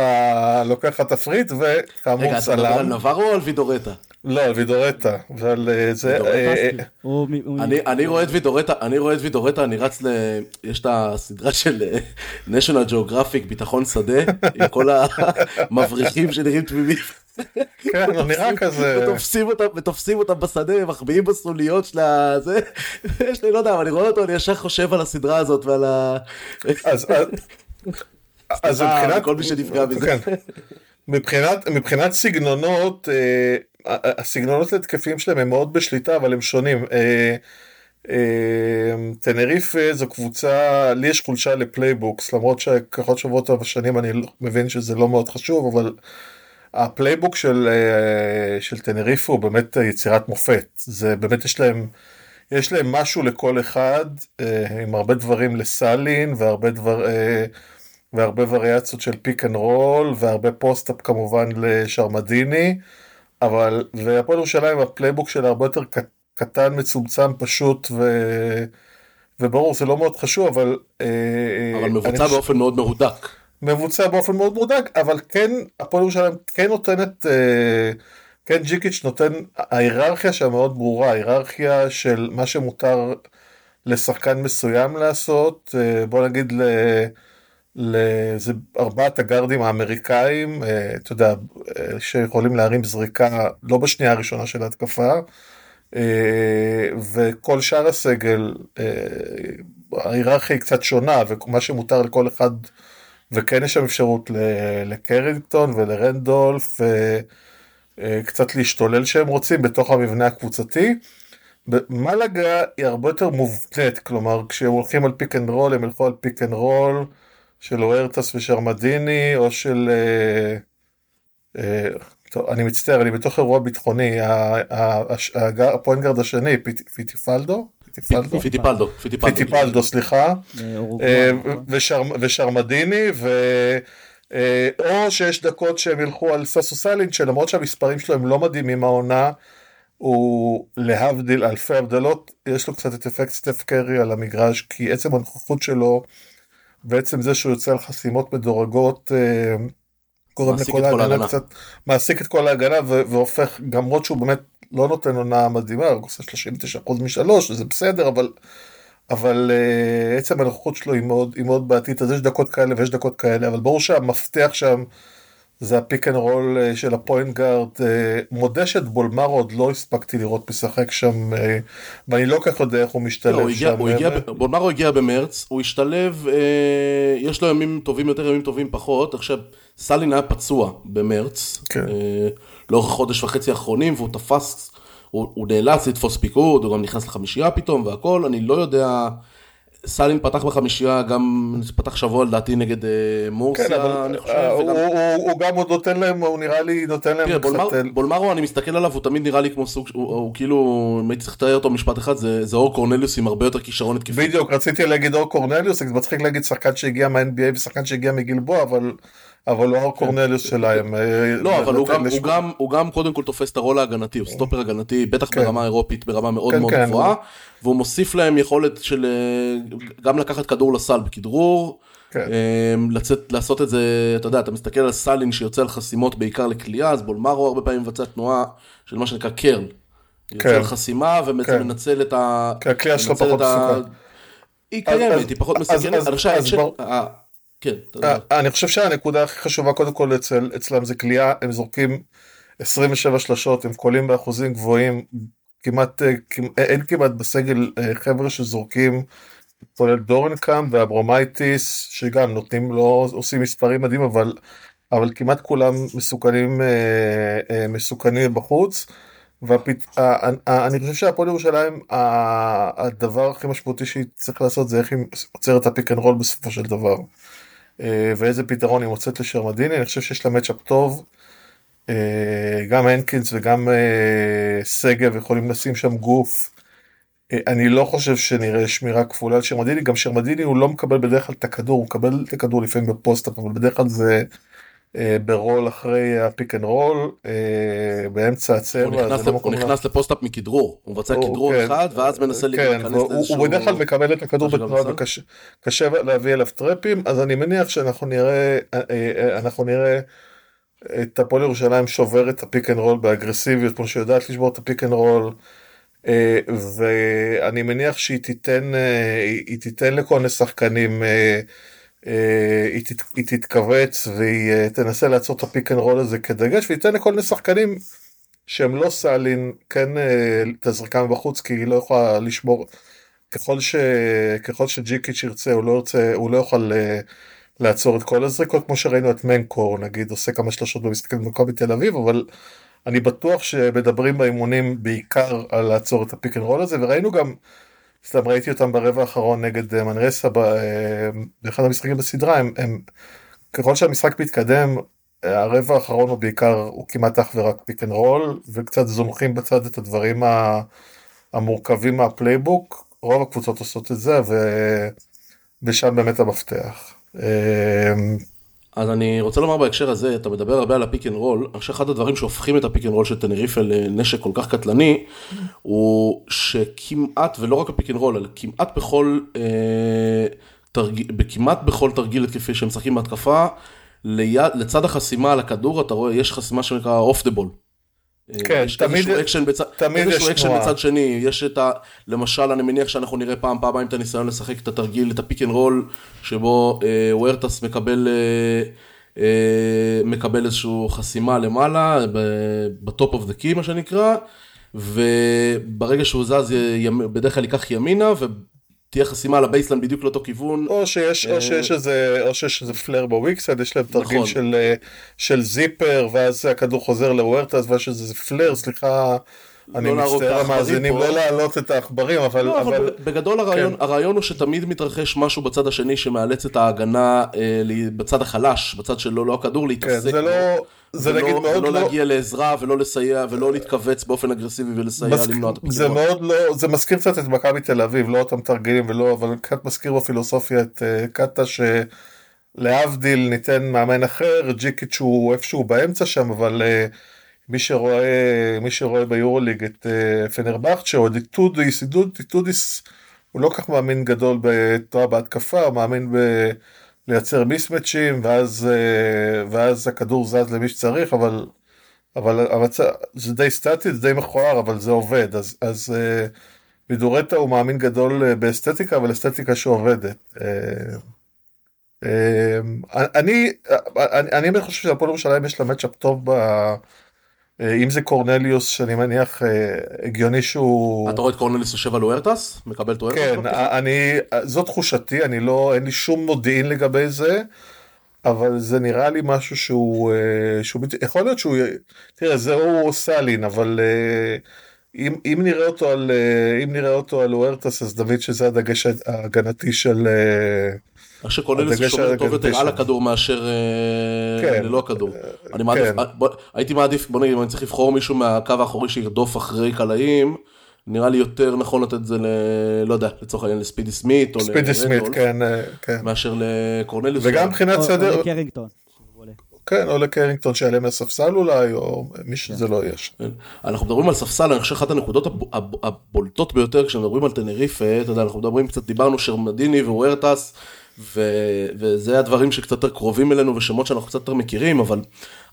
לוקח לך תפריט וכאמור צלם. רגע, אתה מדבר על נברו או על וידורטה? לא, על וידורטה, ועל אה, זה... אה, אה, אני רואה את וידורטה, אני רואה את וידורטה, אני רץ ל... יש את הסדרה של national geographic ביטחון שדה, עם כל המבריחים שנראים תמימים. כן, הוא נראה כזה. ותופסים אותם בשדה, מחביאים בסוליות של הזה. יש לי, לא יודע, אבל אני רואה אותו, אני ישר חושב על הסדרה הזאת ועל ה... אז מבחינת... כל מי שנפגע מזה. כן. מבחינת, מבחינת סגנונות, אה, הסגנונות התקפיים שלהם הם מאוד בשליטה, אבל הם שונים. אה, אה, טנריפה זו קבוצה, לי יש חולשה ל playbooks, למרות שככל שבועות השנים אני מבין שזה לא מאוד חשוב, אבל ה playbook של, אה, של טנריפה הוא באמת יצירת מופת. זה באמת יש להם, יש להם משהו לכל אחד, אה, עם הרבה דברים לסאלין והרבה דבר... אה, והרבה וריאציות של פיק אנד רול והרבה פוסט-אפ כמובן לשרמדיני אבל והפועל ירושלים ה playbook שלה הרבה יותר קטן מצומצם פשוט ו... וברור זה לא מאוד חשוב אבל אבל מבוצע באופן ש... מאוד מהודק. מבוצע באופן מאוד מהודק אבל כן הפועל ירושלים כן נותנת כן ג'יקיץ' נותן ההיררכיה שם מאוד ברורה ההיררכיה של מה שמותר לשחקן מסוים לעשות בוא נגיד לזה ארבעת הגארדים האמריקאים, אה, אתה יודע, אה, שיכולים להרים זריקה לא בשנייה הראשונה של ההתקפה, אה, וכל שאר הסגל, ההיררכיה היא קצת שונה, ומה שמותר לכל אחד, וכן יש שם אפשרות לקרינגטון ולרנדולף, קצת להשתולל שהם רוצים בתוך המבנה הקבוצתי. מלאגה היא הרבה יותר מובנית, כלומר כשהם הולכים על פיק אנד רול הם ילכו על פיק אנד רול של הוארטס ושרמדיני או של... אה, אה, טוב, אני מצטער, אני בתוך אירוע ביטחוני, ה point guard השני, פיטיפלדו? פיטיפלדו, פיטיפלדו, פיטיפלדו, סליחה, אה, נכון. ושרמדיני, או שיש דקות שהם ילכו על סאסו סאלין, שלמרות שהמספרים שלו הם לא מדהימים העונה, הוא להבדיל אלפי הבדלות, יש לו קצת את אפקט סטף קרי על המגרש, כי עצם הנוכחות שלו, ועצם זה שהוא יוצא על חסימות מדורגות, אה, גורם לכל ההגנה קצת, מעסיק את כל ההגנה והופך, למרות שהוא באמת לא נותן עונה מדהימה, הוא עושה 39% משלוש, זה בסדר, אבל, אבל uh, עצם הנוכחות שלו היא מאוד, היא מאוד בעתיד, אז יש דקות כאלה ויש דקות כאלה, אבל ברור שהמפתח שם זה הפיק אנד רול של ה point guard. אה, מודה שאת בולמרו עוד לא הספקתי לראות משחק שם, אה, ואני לא כל כך יודע איך הוא משתלב לא, הוא הגיע, שם. הוא הגיע, בולמרו הגיע במרץ, הוא השתלב, אה, יש לו ימים טובים יותר, ימים טובים פחות. עכשיו, סאלין היה פצוע במרץ, כן. לאורך חודש וחצי האחרונים, והוא תפס, הוא, הוא נאלץ לתפוס פיקוד, הוא גם נכנס לחמישייה פתאום והכל, אני לא יודע... סאלין פתח בחמישייה, גם פתח שבוע לדעתי נגד אה, מורסיה, כן, אבל, אני חושב. אה, וגם... הוא, הוא, הוא גם עוד נותן להם, הוא נראה לי נותן להם קצת... בולמר, בולמרו, אני מסתכל עליו, הוא תמיד נראה לי כמו סוג, הוא, הוא כאילו, אם הייתי צריך לתאר אותו משפט אחד, זה, זה אור קורנליוס עם הרבה יותר כישרון התקפי. בדיוק, רציתי להגיד אור קורנליוס, זה מצחיק להגיד שחקן שהגיע מה-NBA ושחקן שהגיע מגלבוע, אבל... אבל הוא קורנליוס כן. שלהם. אה, לא, אבל הוא גם, הוא, גם, הוא גם קודם כל תופס את הרול ההגנתי, הוא סטופר הגנתי, בטח כן. ברמה אירופית, ברמה מאוד כן, מאוד כן, גבוהה, הוא... והוא מוסיף להם יכולת של אה, גם לקחת כדור לסל בכדרור, כן. אה, לצאת, לעשות את זה, אתה יודע, אתה מסתכל על סאלין שיוצא על חסימות בעיקר לקליעה, אז בולמרו הרבה פעמים מבצע תנועה של מה שנקרא קרל. כן. יוצא על חסימה ובעצם כן. מנצל את ה... כן, הקליעה שלו פחות מסוכן. היא קיימת, היא פחות מסוכנת. כן. אה, אני חושב שהנקודה הכי חשובה קודם כל אצל, אצלם זה כליאה, הם זורקים 27 שלשות, הם קולים באחוזים גבוהים, כמעט, אה, כמעט אין כמעט בסגל אה, חבר'ה שזורקים, כולל דורנקאמפ ואברומייטיס, שגם נותנים לו, עושים מספרים מדהים, אבל, אבל כמעט כולם מסוכנים, מסוכנים בחוץ. ואני חושב שהפועל ירושלים, הדבר הכי משמעותי שהיא צריך לעשות זה איך היא עוצרת את הפיק אנד רול בסופו של דבר. אה, ואיזה פתרון היא מוצאת לשרמדיני, אני חושב שיש לה matchup טוב. אה, גם הנקינס וגם אה, שגב יכולים לשים שם גוף. אני לא חושב שנראה שמירה כפולה על שרמדיני, גם שרמדיני הוא לא מקבל בדרך כלל את הכדור, הוא מקבל את הכדור לפעמים בפוסט-אפ, אבל בדרך כלל זה ברול אחרי הפיק אנד רול, אה, באמצע הצבע. הוא נכנס לפוסט-אפ מכדרור, הוא מבצע כדרור כן. אחד ואז מנסה כן, להיכנס לאיזשהו... הוא בדרך כלל מקבל את הכדור בתנועה וקשה להביא אליו טראפים, אז אני מניח שאנחנו נראה, אה, אנחנו נראה את הפועל ירושלים שובר את הפיק אנד רול באגרסיביות, כמו שיודעת לשבור את הפיק אנד רול. ואני מניח שהיא תיתן, תיתן לכל מיני שחקנים אה, תת, היא תתכווץ והיא אה, תנסה לעצור את הפיק אנד רול הזה כדגש וייתן לכל מיני שחקנים שהם לא סאלין כן אה, את הזריקה מבחוץ כי היא לא יכולה לשמור ככל, ש, ככל שג'יקיץ' ירצה הוא לא ירצה הוא לא יוכל לעצור את כל הזריקות כמו שראינו את מנקור נגיד עושה כמה שלושות במשחק במכבי תל אביב אבל אני בטוח שמדברים באימונים בעיקר על לעצור את הפיק אנד רול הזה וראינו גם סתם ראיתי אותם ברבע האחרון נגד אה, מנרסה אה, באחד המשחקים בסדרה, הם, הם ככל שהמשחק מתקדם, אה, הרבע האחרון הוא בעיקר, הוא כמעט אך ורק פיק אנד רול, וקצת זונחים בצד את הדברים המורכבים מה playbook, רוב הקבוצות עושות את זה, ו... ושם באמת המפתח. אז אני רוצה לומר בהקשר הזה, אתה מדבר הרבה על הפיק אנד רול, אני חושב שאחד הדברים שהופכים את הפיק אנד רול של טנריפה לנשק כל כך קטלני, הוא שכמעט, ולא רק הפיק אנד רול, אלא כמעט בכל, אה, תרג... כמעט בכל תרגיל התקפי שהם משחקים בהתקפה, ליד, לצד החסימה על הכדור, אתה רואה, יש חסימה שנקרא off the ball. כן, יש תמיד- איזשהו אקשן בצד, תמיד איזשהו יש אקשן תנועה. בצד שני, יש את ה... למשל, אני מניח שאנחנו נראה פעם, פעמיים את הניסיון לשחק את התרגיל, את הפיק אנד רול, שבו אה, וורטס מקבל, אה, אה, מקבל איזושהי חסימה למעלה, ב top of the key מה שנקרא, וברגע שהוא זז, ימ- בדרך כלל ייקח ימינה, ותהיה חסימה ל baseline בדיוק לאותו כיוון. או שיש, או שיש איזה, או שיש איזה flare ב weak side, יש להם תרגיל נכון. של, אה, של zipper, ואז הכדור חוזר לוורטס, ואז יש איזה flare, סליחה, אני להרוג את מצטער המאזינים. לא להעלות את העכברים, אבל, לא, אבל אבל בגדול הרעיון, כן. הרעיון הוא שתמיד מתרחש משהו בצד השני שמאלץ את ההגנה אה, בצד החלש, בצד שלו, לא הכדור, כן, להתעסק. זה לא, זה ולא, נגיד מאוד ולא לא, להגיע לעזרה ולא לסייע ולא להתכווץ באופן אגרסיבי ולסייע מזכ- למנוע את זה הפיגוע. מאוד לא, זה מזכיר קצת את מכבי תל אביב, לא אותם תרגילים ולא, אבל קצת מזכיר בפילוסופיה את אה, קאטה שלהבדיל ניתן מאמן אחר, ג'יקיץ' הוא איפשהו באמצע שם, אבל אה, מי שרואה, מי שרואה ביורוליג את אה, פנרבכצ'ה או את איטודיס, איטוד- איטודיס הוא לא כך מאמין גדול בתנועה בהתקפה, הוא מאמין ב... לייצר מיסמצ'ים ואז, אה, ואז הכדור זז למי שצריך, אבל אבל המצ... זה די סטטי, זה די מכוער, אבל זה עובד. אז, אז אה, וידורטה הוא מאמין גדול אה, באסתטיקה, אבל אסתטיקה שעובדת. אני, אני, אני חושב שלפועל ירושלים יש לה מצ'אפ טוב ב... אה, אם זה קורנליוס, שאני מניח אה, הגיוני שהוא... אתה רואה את קורנליס יושב על אוארטס? מקבל את אוארטס? כן, אני, זו תחושתי, אני לא, אין לי שום מודיעין לגבי זה, אבל זה נראה לי משהו שהוא, אה, שהוא יכול להיות שהוא, תראה, זהו סאלין, אבל אם, אם נראה אותו על, אם נראה אותו על אוארטס, אז דוד שזה הדגש ההגנתי של, איך שקורנליס שומר טוב יותר על. הכדור מאשר אה, כן. ללא הכדור. אני מעדיף, כן. בוא- הייתי מעדיף, בוא נגיד, אם אני צריך לבחור מישהו מהקו האחורי שירדוף אחרי קלעים, נראה לי יותר נכון לתת את זה ל... לא יודע, לצורך העניין לספידי סמית, או ספידי סמית, כן, אה, כן. מאשר לקורנליוס. וגם מבחינת או- סדר, או לקרינגטון. כן, או לקרינגטון שיעלה מהספסל אולי, או מי שזה לא. כן. אנחנו מדברים על ספסל, אני חושב שאחת הנקודות הב- הב- הבולטות ביותר כשמדברים על טנריפה, אתה יודע, אנחנו מדברים קצת, דיברנו שרמדיני ווורטס, ו- וזה הדברים שקצת יותר קרובים אלינו ושמות שאנחנו קצת יותר מכירים, אבל,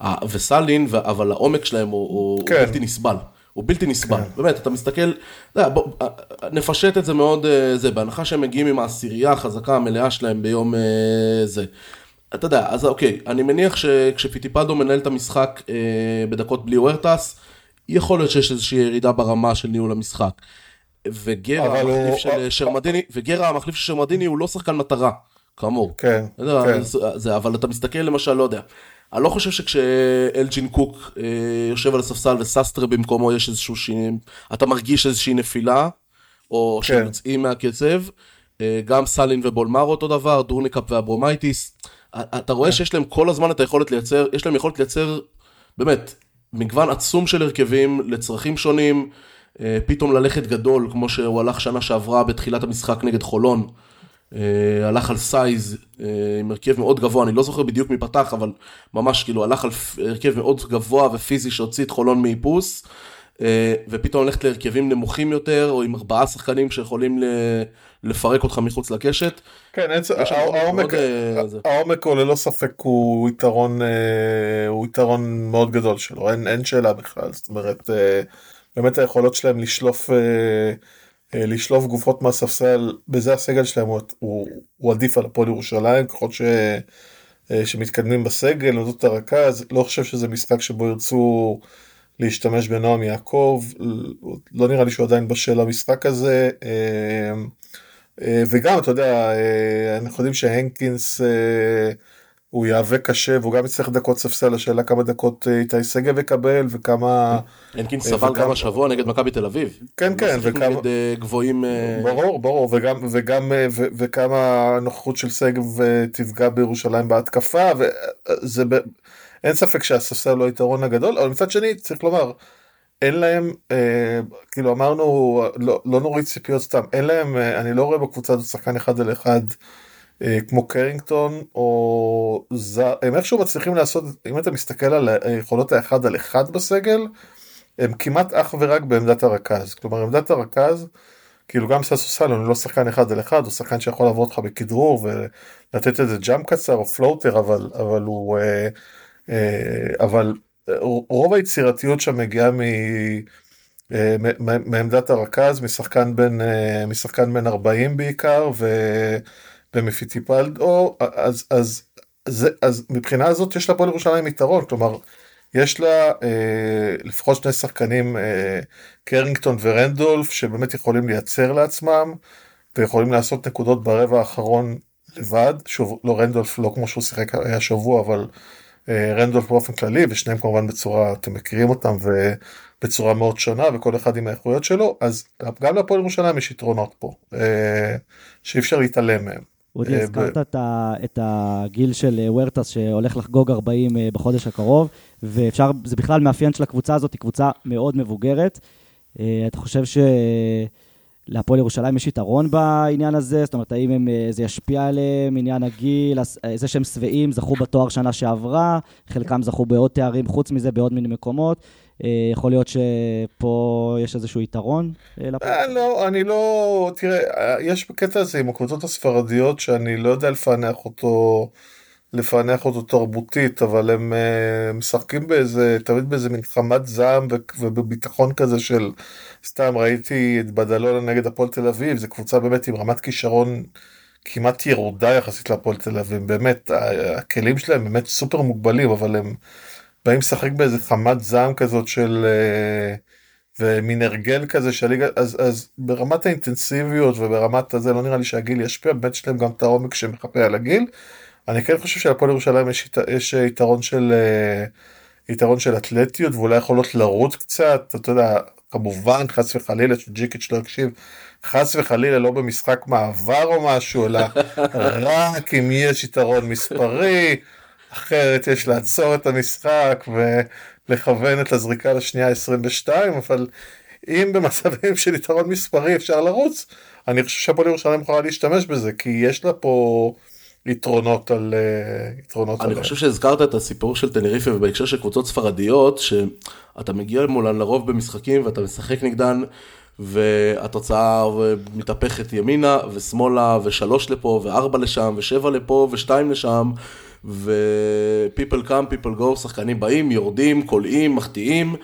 ה- וסאלין, ו- אבל העומק שלהם הוא, הוא, הוא כן. בלתי נסבל. הוא בלתי נסבל, באמת, אתה מסתכל, יודע, בוא, אה, נפשט את זה מאוד, אה, זה, בהנחה שהם מגיעים עם העשירייה החזקה המלאה שלהם ביום אה, זה. אתה יודע, אז אוקיי, אני מניח שכשפיטיפדו מנהל את המשחק אה, בדקות בלי וורטס, יכול להיות שיש איזושהי ירידה ברמה של ניהול המשחק. וגרה אבל הוא- המחליף של שרמדיני, וגרה המחליף של שרמדיני הוא לא שחקן מטרה, כאמור. כן, כן. זה, אבל אתה מסתכל למשל, לא יודע, אני לא חושב שכשאלג'ין קוק אה, יושב על הספסל וססטרה במקומו יש איזשהו שינוי, אתה מרגיש איזושהי נפילה, או כן. שהם יוצאים מהקצב, אה, גם סאלין ובולמר אותו דבר, דורנקאמפ ואברומייטיס, אתה רואה שיש להם כל הזמן את היכולת לייצר, יש להם יכולת לייצר, באמת, מגוון עצום של הרכבים לצרכים שונים, אה, פתאום ללכת גדול, כמו שהוא הלך שנה שעברה בתחילת המשחק נגד חולון. אה, הלך על סייז אה, עם הרכב מאוד גבוה, אני לא זוכר בדיוק מי פתח, אבל ממש כאילו הלך על הרכב מאוד גבוה ופיזי שהוציא את חולון מאיפוס, אה, ופתאום הולכת להרכבים נמוכים יותר, או עם ארבעה שחקנים שיכולים לפרק אותך מחוץ לקשת. כן, העומק, הוא ללא ספק הוא יתרון, הוא יתרון מאוד גדול שלו, אין, שאלה בכלל, זאת אומרת, באמת היכולות שלהם לשלוף, לשלוף גופות מהספסל, בזה הסגל שלהם הוא, הוא, הוא עדיף על הפועל ירושלים, ככל ש, אה, שמתקדמים בסגל, נותנות הרכז, לא חושב שזה משחק שבו ירצו להשתמש בנועם יעקב, לא נראה לי שהוא עדיין בשל למשחק הזה. אה, אה, וגם אתה יודע אה, אנחנו יודעים שהנקינס אה, הוא יהווה קשה והוא גם יצטרך דקות ספסל השאלה כמה דקות אה, איתי שגב יקבל וכמה הנקין אה, סבל גם השבוע נגד מכבי תל אביב. כן, הוא כן, וכמה- נגד אה, גבוהים... ברור ברור וגם וגם ו- וכמה הנוכחות של שגב תפגע בירושלים בהתקפה וזה ב- אין ספק שהספסל לא היתרון הגדול אבל מצד שני צריך לומר אין להם אה, כאילו אמרנו לא, לא נוריד ציפיות סתם אין להם אה, אני לא רואה בקבוצה הזאת שחקן אחד על אחד כמו קרינגטון או זר הם איכשהו מצליחים לעשות אם אתה מסתכל על היכולות האחד על אחד בסגל הם כמעט אך ורק בעמדת הרכז. כלומר עמדת הרכז כאילו גם ססו סלון הוא לא שחקן אחד על אחד הוא שחקן שיכול לעבור אותך בכדרור ולתת איזה ג'אמפ קצר או פלוטר אבל אבל הוא אה, אה, אבל רוב היצירתיות שם מגיעה מ... אה, מעמדת הרכז, משחקן בן, אה, משחקן בן 40 בעיקר, ומפיטיפלדו, אז, אז, אז, אז מבחינה הזאת יש לפועל ירושלים יתרון, כלומר, יש לה אה, לפחות שני שחקנים, אה, קרינגטון ורנדולף, שבאמת יכולים לייצר לעצמם, ויכולים לעשות נקודות ברבע האחרון לבד, שוב, לא רנדולף, לא כמו שהוא שיחק היה שבוע, אבל אה, רנדולף באופן כללי, ושניהם כמובן בצורה, אתם מכירים אותם, ובצורה מאוד שונה, וכל אחד עם האיכויות שלו, אז גם להפועל ירושלים יש יתרונות פה, אה, שאי אפשר להתעלם מהם. אודי, אה, הזכרת את הגיל של וורטס שהולך לחגוג 40 בחודש הקרוב, ואפשר, זה בכלל מאפיין של הקבוצה הזאת, היא קבוצה מאוד מבוגרת. אתה חושב ש... להפועל ירושלים יש יתרון בעניין הזה? זאת אומרת, האם הם, אה, זה ישפיע עליהם, עניין הגיל, אה, זה שהם שבעים, זכו בתואר שנה שעברה, חלקם זכו בעוד תארים, חוץ מזה בעוד מיני מקומות. אה, יכול להיות שפה יש איזשהו יתרון? לא, אני לא, תראה, יש בקטע הזה עם הקבוצות הספרדיות שאני לא יודע לפענח אותו. לפענח אותו תרבותית, אבל הם משחקים באיזה, תמיד באיזה מין חמת זעם ובביטחון כזה של, סתם ראיתי את בדלונה נגד הפועל תל אביב, זו קבוצה באמת עם רמת כישרון כמעט ירודה יחסית להפועל תל אביב, באמת, הכלים שלהם באמת סופר מוגבלים, אבל הם באים לשחק באיזה חמת זעם כזאת של... Uh, ומין הרגל כזה של ליגה, אז, אז ברמת האינטנסיביות וברמת הזה לא נראה לי שהגיל ישפיע, באמת יש להם גם את העומק שמחפה על הגיל. אני כן חושב שלפועל ירושלים יש, יש יתרון של אה, יתרון של אתלטיות ואולי יכולות לרוץ קצת אתה יודע כמובן חס וחלילה שג'יקיץ' לא יקשיב חס וחלילה לא במשחק מעבר או משהו אלא רק אם יש יתרון מספרי אחרת יש לעצור את המשחק ולכוון את הזריקה לשנייה 22 אבל אם במצבים של יתרון מספרי אפשר לרוץ אני חושב שהפועל ירושלים יכולה להשתמש בזה כי יש לה פה. יתרונות על אה, יתרונות אני חושב שהזכרת את הסיפור של טנריפה ובהקשר של קבוצות ספרדיות שאתה מגיע מולן לרוב במשחקים ואתה משחק נגדן והתוצאה מתהפכת ימינה ושמאלה ושלוש לפה וארבע לשם ושבע לפה ושתיים לשם ופיפל קאם פיפל גו שחקנים באים יורדים קולעים מחטיאים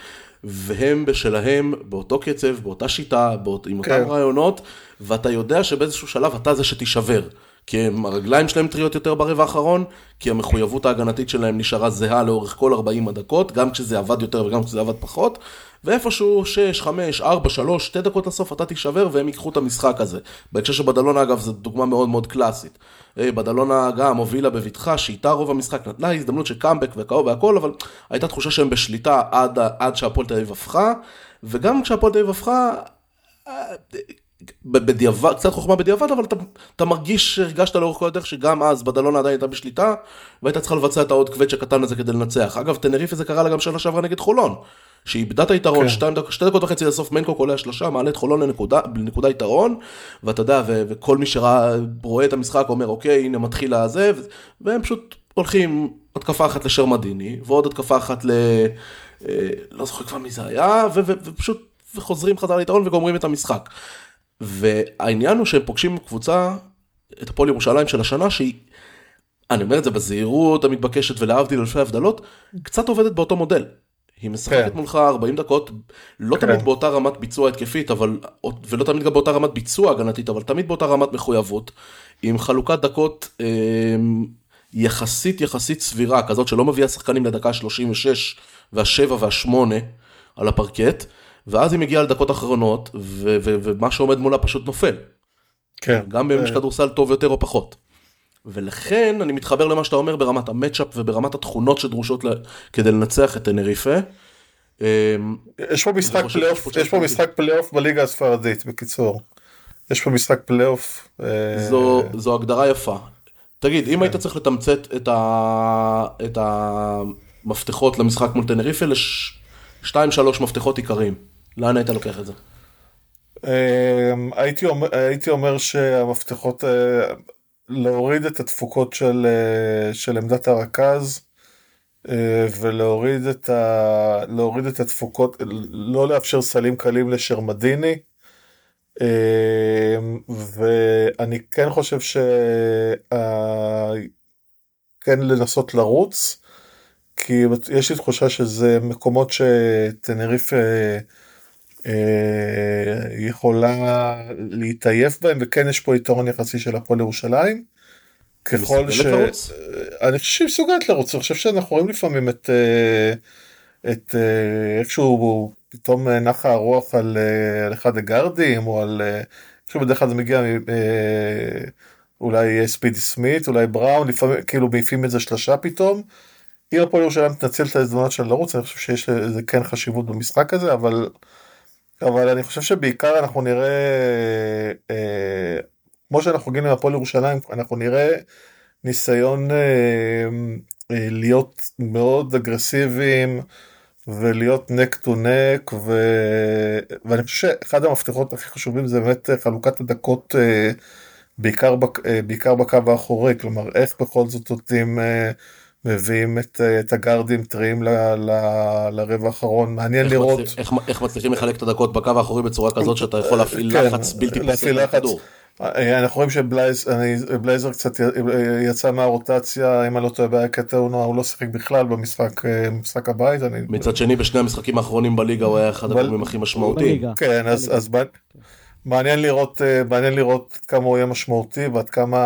והם בשלהם באותו קצב באותה שיטה באות, עם אותם כן. רעיונות ואתה יודע שבאיזשהו שלב אתה זה שתישבר. כי הם, הרגליים שלהם טריות יותר ברבע האחרון, כי המחויבות ההגנתית שלהם נשארה זהה לאורך כל 40 הדקות, גם כשזה עבד יותר וגם כשזה עבד פחות, ואיפשהו 6, 5, 4, 3, 2 דקות לסוף אתה תישבר והם ייקחו את המשחק הזה. בהקשר של בדלונה אגב זו דוגמה מאוד מאוד קלאסית. אה, בדלונה גם הובילה בבטחה, שאיתה רוב המשחק נתנה הזדמנות של קאמבק והכל, אבל הייתה תחושה שהם בשליטה עד, עד שהפועל תל אביב הפכה, וגם כשהפועל תל אביב הפכה, אה, בדיעבד, קצת חוכמה בדיעבד, אבל אתה, אתה מרגיש, הרגשת לאורך כל הדרך שגם אז בדלונה עדיין הייתה בשליטה, והיית צריכה לבצע את העוד קווץ' הקטן הזה כדי לנצח. אגב, טנריפה זה קרה לה גם שנה שעברה נגד חולון, שהיא איבדה את היתרון, כן. שתי, שתי דקות וחצי לסוף מנקו קולע שלושה, מעלה את חולון לנקודה, לנקודה יתרון, ואתה יודע, ו, וכל מי שרואה את המשחק אומר, אוקיי, הנה מתחיל הזה, והם פשוט הולכים התקפה אחת לשרמדיני, ועוד התקפה אחת ל... אה, לא זוכר כבר מי זה היה, ו, ו, ופשוט וחוזרים חזרה ליתרון וגומרים את המשחק. והעניין הוא שהם פוגשים קבוצה, את הפועל ירושלים של השנה, שהיא, אני אומר את זה בזהירות המתבקשת ולהבדיל אלפי הבדלות, קצת עובדת באותו מודל. היא משחקת כן. מולך 40 דקות, לא כן. תמיד באותה רמת ביצוע התקפית, אבל, ולא תמיד גם באותה רמת ביצוע הגנתית, אבל תמיד באותה רמת מחויבות, עם חלוקת דקות אה, יחסית יחסית סבירה, כזאת שלא מביאה שחקנים לדקה 36 והשבע והשמונה על הפרקט. ואז היא מגיעה לדקות אחרונות, ו- ו- ומה שעומד מולה פשוט נופל. כן. גם בימים יש כדורסל טוב יותר או פחות. ולכן אני מתחבר למה שאתה אומר ברמת ה matchup וברמת התכונות שדרושות לה, כדי לנצח את טנריפה. אמ, יש פה משחק פלייאוף, יש פה משחק פלייאוף בליגה הספרדית בקיצור. יש פה משחק פלייאוף. אה, זו, זו הגדרה יפה. תגיד, אם כן. היית צריך לתמצת את, ה, את המפתחות למשחק מול טנריפה לשתיים שלוש מפתחות עיקריים. לאן היית לוקח את זה? אמ, הייתי אומר, הייתי אומר שהמפתחות, אה, להוריד את התפוקות של, אה, של עמדת הרכז אה, ולהוריד את, ה, להוריד את התפוקות, לא לאפשר סלים קלים לשרמדיני. אמ, ואני כן חושב שכן לנסות לרוץ. כי יש לי תחושה שזה מקומות שטנריף אה, אה, יכולה להתעייף בהם וכן יש פה יתרון יחסי של הפועל ירושלים. ככל ש... לרוץ? אני חושב שהיא מסוגלת לרוץ, אני חושב שאנחנו רואים לפעמים את, אה, את אה, איכשהו פתאום נחה הרוח על, אה, על אחד הגארדים או על, איכשהו בדרך כלל זה מגיע אולי ספידי סמית, אולי בראון, לפעמים כאילו מעיפים את זה שלושה פתאום. אם הפועל ירושלים תנצל את ההזדמנות של לרוץ, אני חושב שיש לזה כן חשיבות במשחק הזה, אבל, אבל אני חושב שבעיקר אנחנו נראה, אה, כמו שאנחנו גילים הפועל ירושלים, אנחנו נראה ניסיון אה, אה, להיות מאוד אגרסיביים ולהיות נק טו נק. ואני חושב שאחד המפתחות הכי חשובים זה באמת חלוקת הדקות. אה, בעיקר, בק, אה, בעיקר בקו האחורי, כלומר איך בכל זאת נותנים, אה, מביאים את, אה, את הגארדים טריים ל, ל, לרבע האחרון, מעניין איך לראות. מצליח, איך, איך מצליחים לחלק את הדקות בקו האחורי בצורה כזאת שאתה יכול להפעיל כן, לחץ בלתי פוסק על הכדור. אנחנו רואים שבלייזר קצת יצא מהרוטציה, אם אני לא טועה באקטאונו, הוא לא שיחק בכלל במשחק, במשחק הבית. אני... מצד שני בשני המשחקים האחרונים בליגה הוא היה אחד הגורמים הכי משמעותיים. כן, אז, אז מעניין לראות, אה, מעניין לראות כמה הוא יהיה משמעותי ועד כמה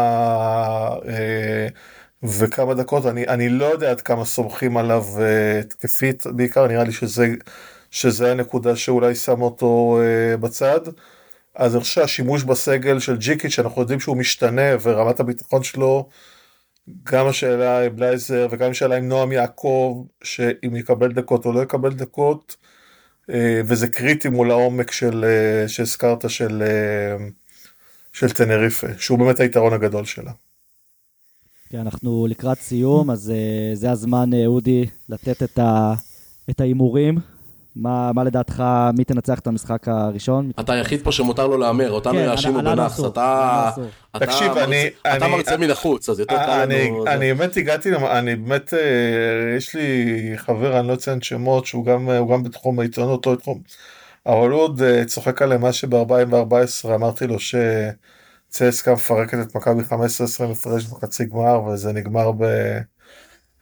אה, וכמה דקות, אני, אני לא יודע עד כמה סומכים עליו אה, התקפית בעיקר, נראה לי שזה, שזה הנקודה שאולי שם אותו בצד. אז אני חושב שהשימוש בסגל של ג'יקיץ' שאנחנו יודעים שהוא משתנה ורמת הביטחון שלו גם השאלה עם בלייזר וגם השאלה עם נועם יעקב שאם יקבל דקות או לא יקבל דקות אה, וזה קריטי מול העומק של, אה, שהזכרת של, אה, של טנריפה, שהוא באמת היתרון הגדול שלה. כן, אנחנו לקראת סיום, אז זה הזמן, אודי, לתת את ההימורים. מה, מה לדעתך, מי תנצח את המשחק הראשון? אתה היחיד פה שמותר לו להמר, אותנו כן, יאשימו בנאחס, אתה, אתה, תקשיב. אני, אתה אני, מרצה מן החוץ, אז יותר קל לנו... אני באמת הגעתי, אני באמת, אה, יש לי חבר, אני לא אציין שמות, שהוא גם, גם בתחום העיתונות, לא בתחום, אבל הוא עוד אה, צוחק עליהם מה שב-2014 אמרתי לו שצסקה מפרקת את מכבי 15-20 הפרש בחצי גמר, וזה נגמר ב...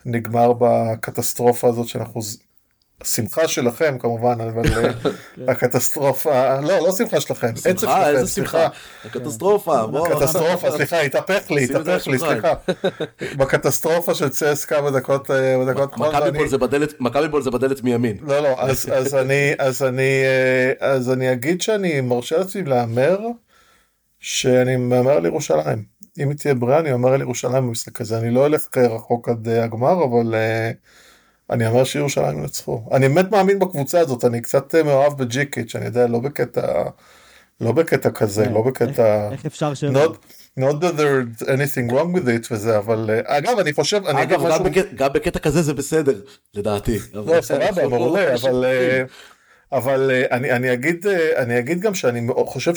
נגמר בקטסטרופה הזאת שאנחנו שמחה שלכם כמובן, אבל אה, כן. הקטסטרופה, לא, לא שמחה שלכם, עצב שלכם, איזה שמחה, הקטסטרופה, בוא. הקטסטרופה, סליחה, התהפך לי, התהפך לי, סליחה. בקטסטרופה של צסקה בדקות, אה, בדקות מכבי בול זה בדלת מימין. לא, לא, אז אני, אז אני, אה, אז אני אגיד שאני מרשה לעצמי להמר, שאני מהמר על ירושלים. אם היא תהיה בריאה, אני אומר על ירושלים במשחק הזה. אני לא אלך רחוק עד הגמר, אבל... אני אומר שירושלים ינצחו. אני באמת מאמין בקבוצה הזאת, אני קצת אה, מאוהב בג'יקיץ', אני יודע, לא בקטע, לא בקטע כזה, לא בקטע... איך אפשר ש... not that there's anything wrong with it וזה, אבל אה, אגב, אני חושב, אני אגב, גם בקטע כזה זה בסדר, לדעתי. לא, סבבה, מעולה, אבל... אה, אבל אני, אני, אגיד, אני אגיד גם שאני חושב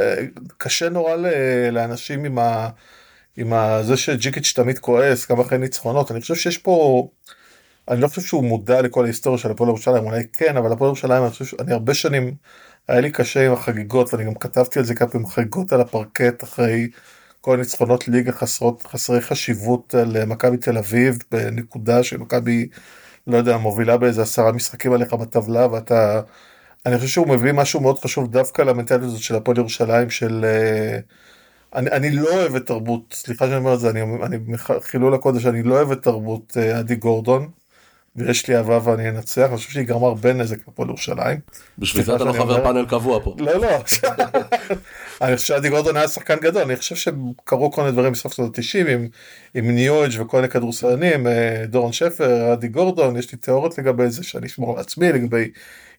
שקשה נורא לאנשים עם, ה, עם ה, זה שג'יקיץ' תמיד כועס גם אחרי ניצחונות, אני חושב שיש פה אני לא חושב שהוא מודע לכל ההיסטוריה של הפועל ירושלים, אולי כן, אבל הפועל ירושלים, אני חושב, אני הרבה שנים, היה לי קשה עם החגיגות, ואני גם כתבתי על זה כמה פעמים, חגיגות על הפרקט אחרי כל הניצחונות ליגה חסרות, חסרי חשיבות על מכבי תל אביב, בנקודה שמכבי, לא יודע, מובילה באיזה עשרה משחקים עליך בטבלה, ואתה, אני חושב שהוא מביא משהו מאוד חשוב דווקא למנטליות הזאת של הפועל ירושלים, של... אה, אני, אני לא אוהב את תרבות, סליחה שאני אומר את זה, אני, אני חילול הקודש, אני לא אוהב את תרבות אה, עדי גורדון. ויש לי אהבה ואני אנצח, אני חושב שהיא גרמה הרבה נזק לפועל ירושלים. בשביל זה אתה לא חבר פאנל קבוע פה. לא, לא. אני חושב שעדי גורדון היה שחקן גדול, אני חושב שקרו כל מיני דברים בסוף שנות ה-90 עם, עם ניואג' וכל מיני כדורסלנים, אה, דורון שפר, עדי גורדון, יש לי תיאוריות לגבי זה שאני אשמור על עצמי, לגבי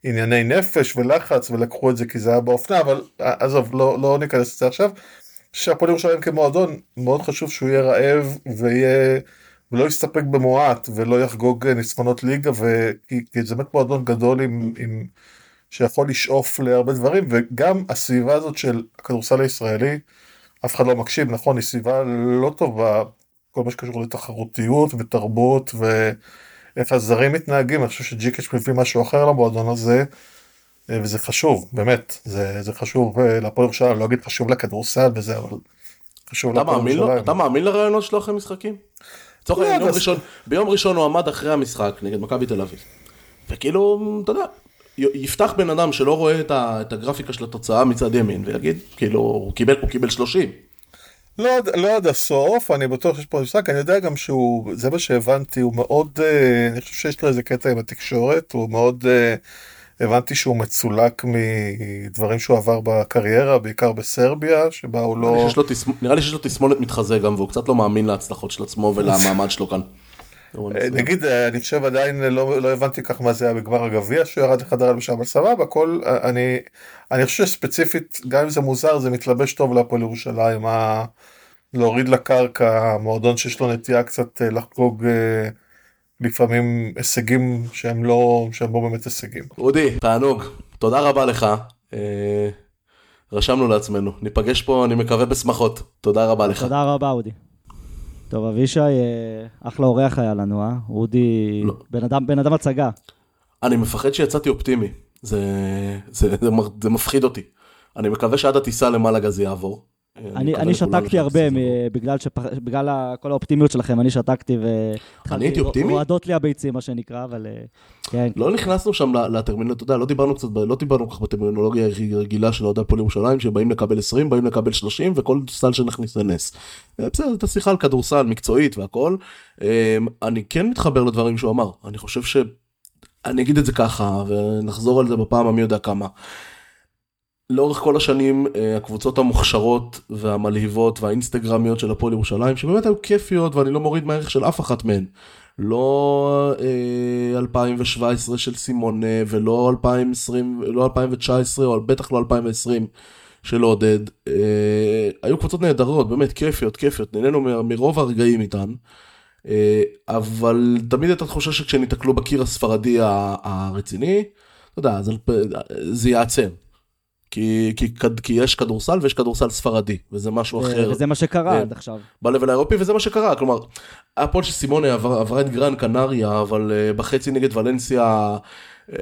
ענייני נפש ולחץ, ולקחו את זה כי זה היה באופנה, אבל אה, עזוב, לא, לא ניכנס לזה עכשיו. שהפועל ירושלים כמועדון, מאוד חשוב שהוא יהיה רעב ויהיה... ולא יסתפק במועט ולא יחגוג ניצחונות ליגה ו... כי, כי זה באמת מועדון גדול עם, עם... שיכול לשאוף להרבה דברים וגם הסביבה הזאת של הכדורסל הישראלי אף אחד לא מקשיב נכון היא סביבה לא טובה כל מה שקשור לתחרותיות ותרבות ואיך הזרים מתנהגים אני חושב שג'יקש מביא משהו אחר למועדון הזה וזה חשוב באמת זה, זה חשוב אה, לפועל ירושלים לא אגיד חשוב לכדורסל וזה אבל חשוב לפועל ירושלים. אתה מאמין לרעיונות שלו אחרי משחקים? לצורך העניין, יום ראשון, ביום ראשון הוא עמד אחרי המשחק נגד מכבי תל אביב. וכאילו, אתה יודע, יפתח בן אדם שלא רואה את הגרפיקה של התוצאה מצד ימין, ויגיד, כאילו, הוא קיבל, הוא קיבל 30. לא, לא עד הסוף, אני בטוח שיש פה משחק, אני יודע גם שהוא, זה מה שהבנתי, הוא מאוד, אה, אני חושב שיש לו איזה קטע עם התקשורת, הוא מאוד, אה, הבנתי שהוא מצולק מדברים שהוא עבר בקריירה, בעיקר בסרביה, שבה הוא לא... נראה לי שיש לו תסמונת מתחזה גם, והוא קצת לא מאמין להצלחות של עצמו ולמעמד שלו כאן. אה, נגיד, אני חושב עדיין לא, לא הבנתי כך מה זה היה בגמר הגביע שהוא ירד לחדר הלבשה, אבל סבבה, הכל, אני, אני חושב שספציפית, גם אם זה מוזר, זה מתלבש טוב להפועל ירושלים, ה... להוריד לקרקע, מועדון שיש לו נטייה קצת אה, לחגוג אה, לפעמים הישגים שהם לא, שהם לא באמת הישגים. אודי, תענוג, תודה רבה לך. אה, רשמנו לעצמנו, ניפגש פה, אני מקווה בשמחות. תודה רבה לך. תודה רבה, אודי. טוב, אבישי, אחלה אורח היה לנו, אה? אודי, לא. בן אדם, בן אדם הצגה. אני מפחד שיצאתי אופטימי, זה, זה, זה, זה מפחיד אותי. אני מקווה שעד הטיסה למעלה זה יעבור. אני, אני שתקתי הרבה בגלל, שפח... בגלל כל האופטימיות שלכם, אני שתקתי ו... אני הייתי אופטימי? רועדות לי הביצים, מה שנקרא, אבל אה, כן. לא נכנסנו שם לטרמינולוגיה, אתה יודע, לא דיברנו קצת, לא דיברנו כך בטרמינולוגיה הרגילה של אוהדי הפועל ירושלים, שבאים לקבל 20, באים לקבל 30, וכל סל שנכניס זה נס. אה, בסדר, את השיחה על כדורסל מקצועית והכל. אה, אני כן מתחבר לדברים שהוא אמר, אני חושב ש... אני אגיד את זה ככה, ונחזור על זה בפעם המי יודע כמה. לאורך כל השנים אה, הקבוצות המוכשרות והמלהיבות והאינסטגרמיות של הפועל ירושלים שבאמת היו כיפיות ואני לא מוריד מהערך של אף אחת מהן. לא אה, 2017 של סימונה ולא 2020 לא 2019 או בטח לא 2020 של עודד. אה, היו קבוצות נהדרות באמת כיפיות כיפיות נהנינו מרוב הרגעים איתן. אה, אבל תמיד הייתה תחושה שכשהם ייתקלו בקיר הספרדי הרציני, אתה יודע, זה, זה יעצר. כי, כי, כי יש כדורסל ויש כדורסל ספרדי, וזה משהו אחר. וזה מה שקרה אה, עד עכשיו. ב-level האירופי, וזה מה שקרה, כלומר, הפועל של סימונה עבר, עברה את גרן קנריה, אבל uh, בחצי נגד ולנסיה, uh,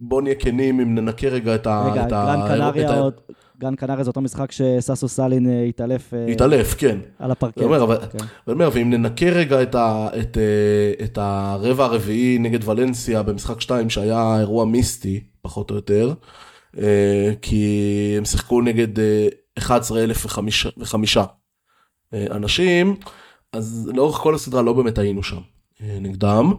בוא נהיה כנים אם ננקה רגע את ה... רגע, גרן קנריה עוד... גרן קנריה זה אותו משחק שששו סאלין התעלף. התעלף, כן. על הפרקט. אני אומר, כן. אומר, ואם ננקה רגע את, ה, את, את הרבע הרביעי נגד ולנסיה במשחק 2, שהיה אירוע מיסטי, פחות או יותר, אה, כי הם שיחקו נגד 11,005 אה, אה, אנשים, אז לאורך כל הסדרה לא באמת היינו שם נגדם.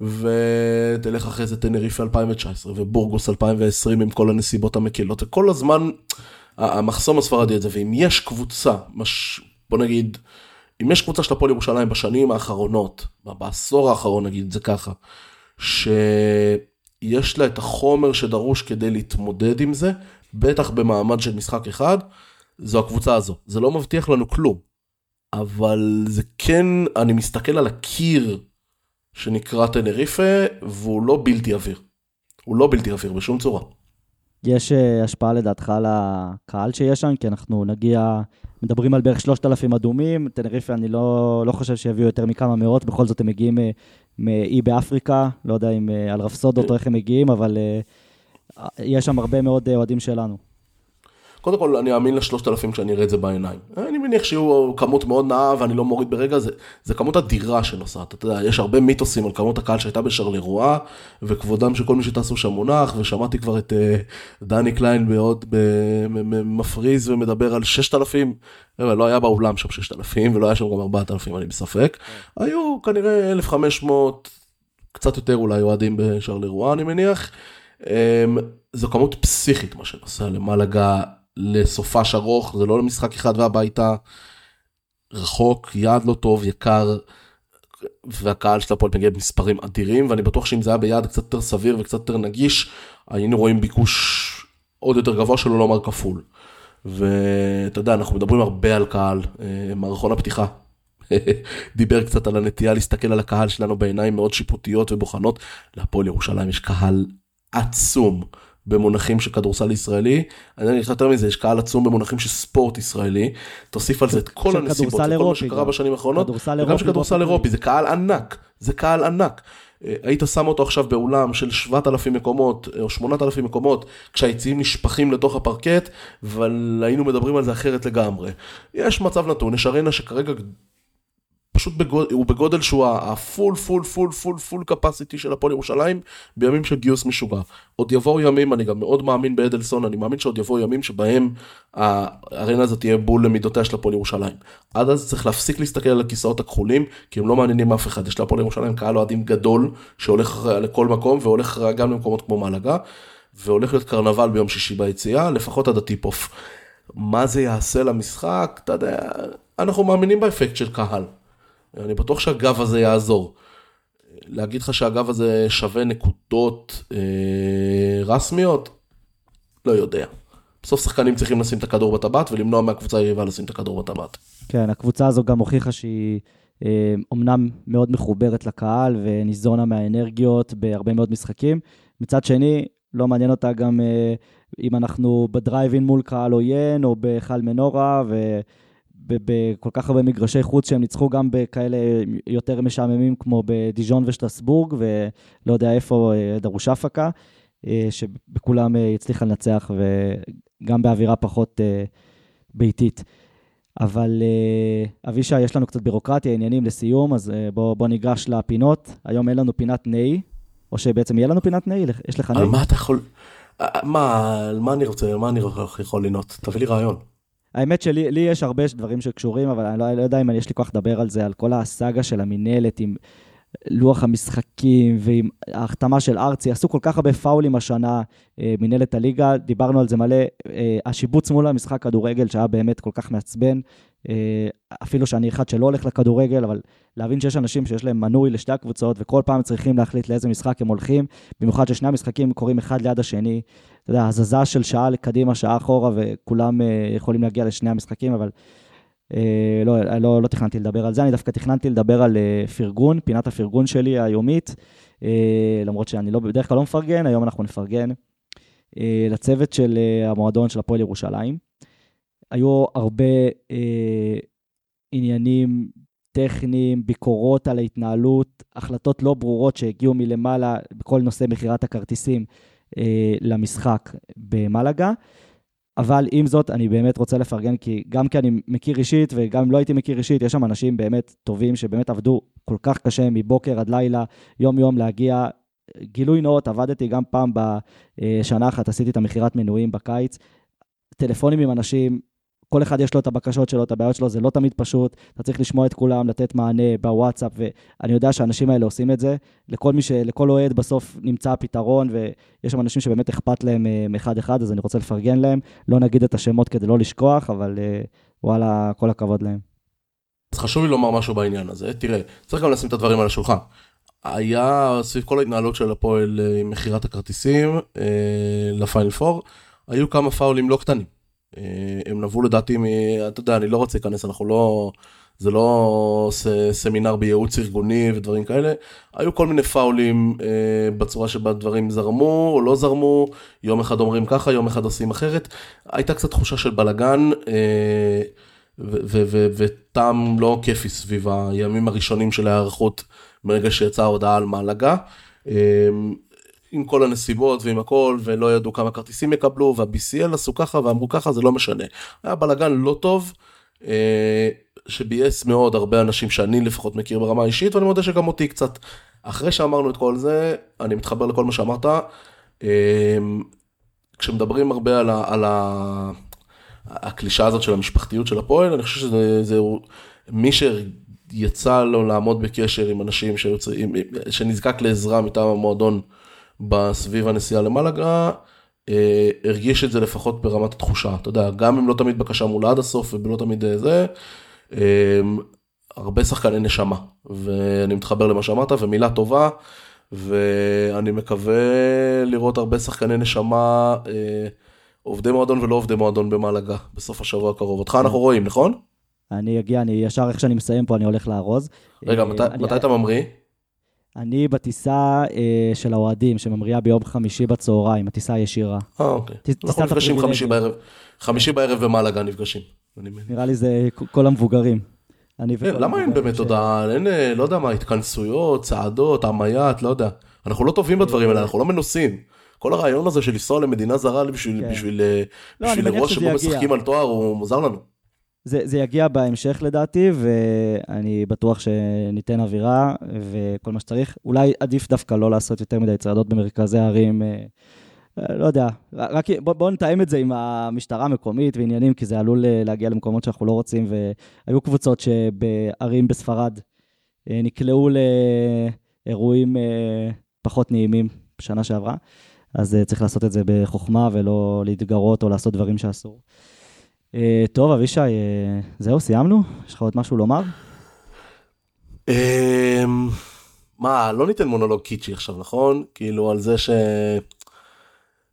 ותלך אחרי זה טנריפה 2019 ובורגוס 2020 עם כל הנסיבות המקלות וכל הזמן המחסום הספרדי הזה ואם יש קבוצה מש... בוא נגיד אם יש קבוצה של הפועל ירושלים בשנים האחרונות בעשור האחרון נגיד זה ככה. ש... יש לה את החומר שדרוש כדי להתמודד עם זה, בטח במעמד של משחק אחד, זו הקבוצה הזו. זה לא מבטיח לנו כלום, אבל זה כן, אני מסתכל על הקיר שנקרא טנריפה, והוא לא בלתי עביר. הוא לא בלתי עביר בשום צורה. יש uh, השפעה לדעתך על הקהל שיש שם? כי אנחנו נגיע, מדברים על בערך 3,000 אדומים, טנריפה אני לא, לא חושב שיביאו יותר מכמה מאות, בכל זאת הם מגיעים uh, מאי באפריקה, לא יודע אם אה, על רפסודות או איך הם מגיעים, אבל אה, יש שם הרבה מאוד אה, אוהדים שלנו. קודם כל, אני אאמין לשלושת אלפים כשאני אראה את זה בעיניים. אני מניח שיהיו כמות מאוד נאה ואני לא מוריד ברגע, זה, זה כמות אדירה שנוסעת. אתה יודע, יש הרבה מיתוסים על כמות הקהל שהייתה בשרלרואה, וכבודם של כל מי שטסו שם מונח, ושמעתי כבר את uh, דני קליין בעוד, מפריז ומדבר על ששת אלפים. לא היה באולם שם ששת אלפים, ולא היה שם גם ארבעת אלפים, אני בספק. היו כנראה 1,500, קצת יותר אולי אוהדים בשרלרואה, אני מניח. Um, זו כמות פסיכית מה שנוסע למלגה לסופש ארוך, זה לא למשחק אחד והביתה. רחוק, יעד לא טוב, יקר, והקהל של הפועל מגיע במספרים אדירים, ואני בטוח שאם זה היה ביעד קצת יותר סביר וקצת יותר נגיש, היינו רואים ביקוש עוד יותר גבוה שלו, לא אומר כפול. ואתה יודע, אנחנו מדברים הרבה על קהל, אה, מערכון הפתיחה. דיבר קצת על הנטייה להסתכל על הקהל שלנו בעיניים מאוד שיפוטיות ובוחנות. להפועל ירושלים יש קהל עצום. במונחים של כדורסל ישראלי, אני אגיד לך יותר מזה, יש קהל עצום במונחים של ספורט ישראלי, תוסיף על זה את כל הנסיבות, את כל מה שקרה בשנים האחרונות, וגם של כדורסל אירופי, זה קהל ענק, זה קהל ענק. אה, היית שם אותו עכשיו באולם של 7,000 מקומות אה, או 8,000 מקומות כשהיציעים נשפכים לתוך הפרקט אבל היינו מדברים על זה אחרת לגמרי. יש מצב נתון, יש ארנה שכרגע פשוט בגודל, הוא בגודל שהוא ה full full full full full capacity של הפועל ירושלים בימים של גיוס משוגע. עוד יבואו ימים, אני גם מאוד מאמין באדלסון, אני מאמין שעוד יבואו ימים שבהם הארנה הזאת תהיה בול למידותיה של הפועל ירושלים. עד אז צריך להפסיק להסתכל על הכיסאות הכחולים, כי הם לא מעניינים אף אחד. יש להפועל ירושלים קהל אוהדים גדול, שהולך לכל מקום והולך גם למקומות כמו מלאגה, והולך להיות קרנבל ביום שישי ביציאה, לפחות עד ה tip-off. מה זה יעשה למשחק, אתה יודע, אנחנו מאמינים באפקט של קהל. אני בטוח שהגב הזה יעזור. להגיד לך שהגב הזה שווה נקודות אה, רסמיות? לא יודע. בסוף שחקנים צריכים לשים את הכדור בטבעת ולמנוע מהקבוצה היריבה לשים את הכדור בטבעת. כן, הקבוצה הזו גם הוכיחה שהיא אה, אומנם מאוד מחוברת לקהל וניזונה מהאנרגיות בהרבה מאוד משחקים. מצד שני, לא מעניין אותה גם אה, אם אנחנו בדרייב-אין מול קהל עוין או בהיכל מנורה, ו... בכל כך הרבה מגרשי חוץ שהם ניצחו גם בכאלה יותר משעממים כמו בדיז'ון ושטרסבורג ולא יודע איפה אה, דרושפקה, אה, שבכולם אה, הצליחה לנצח וגם באווירה פחות ביתית. אבל אבישי, יש לנו קצת בירוקרטיה, עניינים לסיום, אז בוא, בוא ניגש לפינות. היום אין לנו פינת נאי, או שבעצם יהיה לנו פינת נאי, יש לך נאי? על מה אתה יכול... מה, על מה אני רוצה, על מה אני יכול לנות? תביא לי רעיון. האמת שלי לי יש הרבה דברים שקשורים, אבל אני לא, לא יודע אם יש לי כוח לדבר על זה, על כל הסאגה של המינהלת עם לוח המשחקים ועם ההחתמה של ארצי. עשו כל כך הרבה פאולים השנה, אה, מינהלת הליגה, דיברנו על זה מלא. אה, השיבוץ מול המשחק כדורגל, שהיה באמת כל כך מעצבן, אפילו שאני אחד שלא הולך לכדורגל, אבל להבין שיש אנשים שיש להם מנוי לשתי הקבוצות, וכל פעם צריכים להחליט לאיזה משחק הם הולכים, במיוחד ששני המשחקים קורים אחד ליד השני. אתה יודע, הזזה של שעה לקדימה, שעה אחורה, וכולם אה, יכולים להגיע לשני המשחקים, אבל אה, לא, לא, לא תכננתי לדבר על זה, אני דווקא תכננתי לדבר על פרגון, פינת הפרגון שלי היומית, למרות שאני לא, בדרך כלל לא מפרגן, היום אנחנו נפרגן לצוות של המועדון של הפועל ירושלים. היו הרבה אה, עניינים טכניים, ביקורות על ההתנהלות, החלטות לא ברורות שהגיעו מלמעלה בכל נושא מכירת הכרטיסים אה, למשחק במלאגה. אבל עם זאת, אני באמת רוצה לפרגן, כי גם כי אני מכיר אישית, וגם אם לא הייתי מכיר אישית, יש שם אנשים באמת טובים, שבאמת עבדו כל כך קשה מבוקר עד לילה, יום-יום להגיע. גילוי נאות, עבדתי גם פעם בשנה אחת, עשיתי את המכירת מנויים בקיץ. טלפונים עם אנשים, כל אחד יש לו את הבקשות שלו, את הבעיות שלו, זה לא תמיד פשוט, אתה צריך לשמוע את כולם, לתת מענה בוואטסאפ, ואני יודע שהאנשים האלה עושים את זה. לכל מי ש... לכל אוהד בסוף נמצא הפתרון, ויש שם אנשים שבאמת אכפת להם אה, מאחד-אחד, אז אני רוצה לפרגן להם. לא נגיד את השמות כדי לא לשכוח, אבל אה, וואלה, כל הכבוד להם. אז חשוב לי לומר משהו בעניין הזה. תראה, צריך גם לשים את הדברים על השולחן. היה סביב כל ההתנהלות של הפועל אה, עם מכירת הכרטיסים לפיינל פור, היו כמה פאולים לא קטנים. אה, הם נבעו לדעתי מ... אתה יודע, אני לא רוצה להיכנס, אנחנו לא... זה לא ס, סמינר בייעוץ ארגוני ודברים כאלה. היו כל מיני פאולים אה, בצורה שבה דברים זרמו או לא זרמו, יום אחד אומרים ככה, יום אחד עושים אחרת. הייתה קצת תחושה של בלאגן אה, וטעם לא כיפי סביב הימים הראשונים של ההיערכות מרגע שיצאה ההודעה על מעלגה. אה, עם כל הנסיבות ועם הכל, ולא ידעו כמה כרטיסים יקבלו, וה-BCL עשו ככה ואמרו ככה, זה לא משנה. היה בלאגן לא טוב, אה, שביאס מאוד הרבה אנשים שאני לפחות מכיר ברמה האישית, ואני מודה שגם אותי קצת. אחרי שאמרנו את כל זה, אני מתחבר לכל מה שאמרת. אה, כשמדברים הרבה על, ה, על ה, הקלישה הזאת של המשפחתיות של הפועל, אני חושב שזה זה, מי שיצא לו לעמוד בקשר עם אנשים שיוצאים, שנזקק לעזרה מטעם המועדון, בסביב הנסיעה למלאגה, אה, הרגיש את זה לפחות ברמת התחושה, אתה יודע, גם אם לא תמיד בקשה מול עד הסוף ולא תמיד אה, זה, אה, הרבה שחקני נשמה, ואני מתחבר למה שאמרת, ומילה טובה, ואני מקווה לראות הרבה שחקני נשמה, אה, עובדי מועדון ולא עובדי מועדון במלאגה, בסוף השבוע הקרוב. אותך אנחנו רואים, נכון? אני אגיע, אני ישר איך שאני מסיים פה, אני הולך לארוז. רגע, אה. מתי אתה ממריא? אני בטיסה אה, של האוהדים, שממריאה ביום חמישי בצהריים, הטיסה הישירה. אה, אוקיי. אנחנו נפגשים חמישי בערב, חמישי בערב ומלאגה נפגשים. נראה לי זה כל המבוגרים. כן, למה אין באמת הודעה, אין, אה, לא יודע מה, התכנסויות, צעדות, עמיית, לא יודע. אנחנו לא טובים בדברים האלה, אנחנו לא מנוסים. כל הרעיון הזה של לנסוע למדינה זרה בשביל, כן. בשביל, לא, בשביל אירוע שבו משחקים על תואר הוא מוזר לנו. זה, זה יגיע בהמשך לדעתי, ואני בטוח שניתן אווירה וכל מה שצריך. אולי עדיף דווקא לא לעשות יותר מדי צעדות במרכזי הערים. אה, לא יודע, רק בואו בוא נתאם את זה עם המשטרה המקומית ועניינים, כי זה עלול להגיע למקומות שאנחנו לא רוצים, והיו קבוצות שבערים בספרד נקלעו לאירועים פחות נעימים בשנה שעברה, אז צריך לעשות את זה בחוכמה ולא להתגרות או לעשות דברים שאסור. אה, טוב, אבישי, אה, זהו, סיימנו? יש לך עוד משהו לומר? אמ, מה, לא ניתן מונולוג קיצ'י עכשיו, נכון? כאילו על זה ש...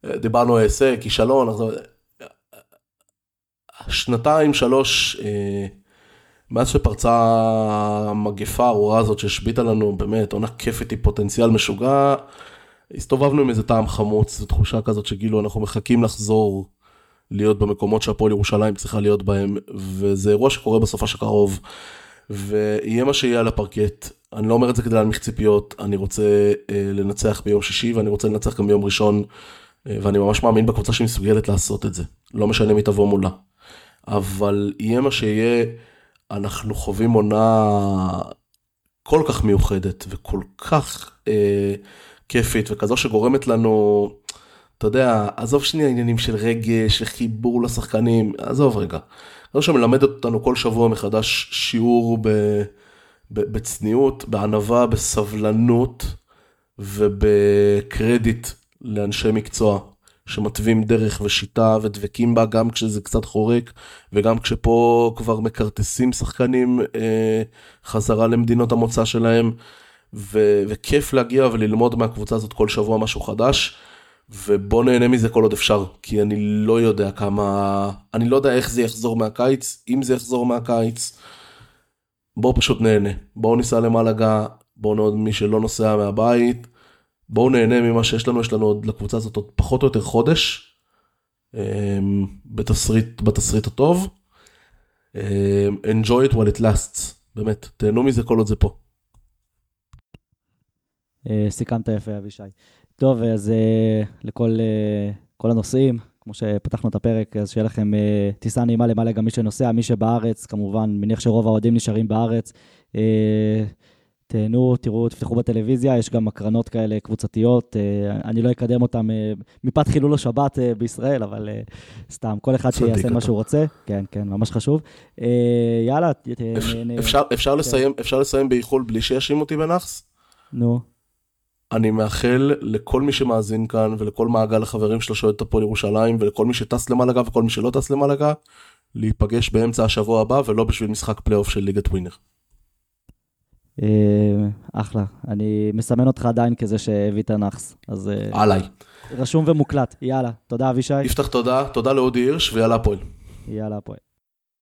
דיברנו הישג, כישלון, שנתיים, שלוש, אה, מאז שפרצה המגפה הארורה הזאת שהשביתה לנו, באמת, עונה כיפית עם פוטנציאל משוגע, הסתובבנו עם איזה טעם חמוץ, זו תחושה כזאת שכאילו אנחנו מחכים לחזור להיות במקומות שהפועל ירושלים צריכה להיות בהם, וזה אירוע שקורה בסופש הקרוב, ויהיה מה שיהיה על הפרקט. אני לא אומר את זה כדי להנמיך ציפיות, אני רוצה אה, לנצח ביום שישי ואני רוצה לנצח גם ביום ראשון, אה, ואני ממש מאמין בקבוצה שמסוגלת לעשות את זה, לא משנה מי תבוא מולה. אבל יהיה מה שיהיה, אנחנו חווים עונה כל כך מיוחדת וכל כך אה, כיפית וכזו שגורמת לנו אתה יודע, עזוב שנייה עניינים של רגש, של חיבור לשחקנים, עזוב רגע. זה שמלמד אותנו כל שבוע מחדש שיעור ב, ב, בצניעות, בענווה, בסבלנות ובקרדיט לאנשי מקצוע שמתווים דרך ושיטה ודבקים בה גם כשזה קצת חורק וגם כשפה כבר מקרטסים שחקנים אה, חזרה למדינות המוצא שלהם ו- וכיף להגיע וללמוד מהקבוצה הזאת כל שבוע משהו חדש. ובוא נהנה מזה כל עוד אפשר, כי אני לא יודע כמה, אני לא יודע איך זה יחזור מהקיץ, אם זה יחזור מהקיץ, בואו פשוט נהנה, בואו ניסע למלאגה, בואו נעוד מי שלא נוסע מהבית, בואו נהנה ממה שיש לנו, יש לנו עוד לקבוצה הזאת עוד פחות או יותר חודש, אמ, בתסריט, בתסריט הטוב. אמ, enjoy it while it lasts, באמת, תהנו מזה כל עוד זה פה. אה, סיכמת יפה, אבישי. טוב, אז uh, לכל uh, כל הנוסעים, כמו שפתחנו את הפרק, אז שיהיה לכם uh, טיסה נעימה למעלה גם מי שנוסע, מי שבארץ, כמובן, מניח שרוב האוהדים נשארים בארץ. Uh, תהנו, תראו, תפתחו בטלוויזיה, יש גם הקרנות כאלה קבוצתיות, uh, אני לא אקדם אותם uh, מפאת חילול השבת uh, בישראל, אבל uh, סתם, כל אחד שיעשה מה שהוא רוצה. כן, כן, ממש חשוב. Uh, יאללה, אפשר, אפשר, כן. לסיים, אפשר לסיים באיחול בלי שיאשימו אותי בנאחס? נו. אני מאחל לכל מי שמאזין כאן ולכל מעגל החברים שלו שאוהד את הפועל ירושלים ולכל מי שטס למלאגה וכל מי שלא טס למלאגה, להיפגש באמצע השבוע הבא ולא בשביל משחק פלייאוף של ליגת ווינר. אה, אחלה, אני מסמן אותך עדיין כזה שהביא את הנאחס, אז... אה, עליי. רשום ומוקלט, יאללה, תודה אבישי. יפתח תודה, תודה לאודי הירש ויאללה הפועל. יאללה הפועל.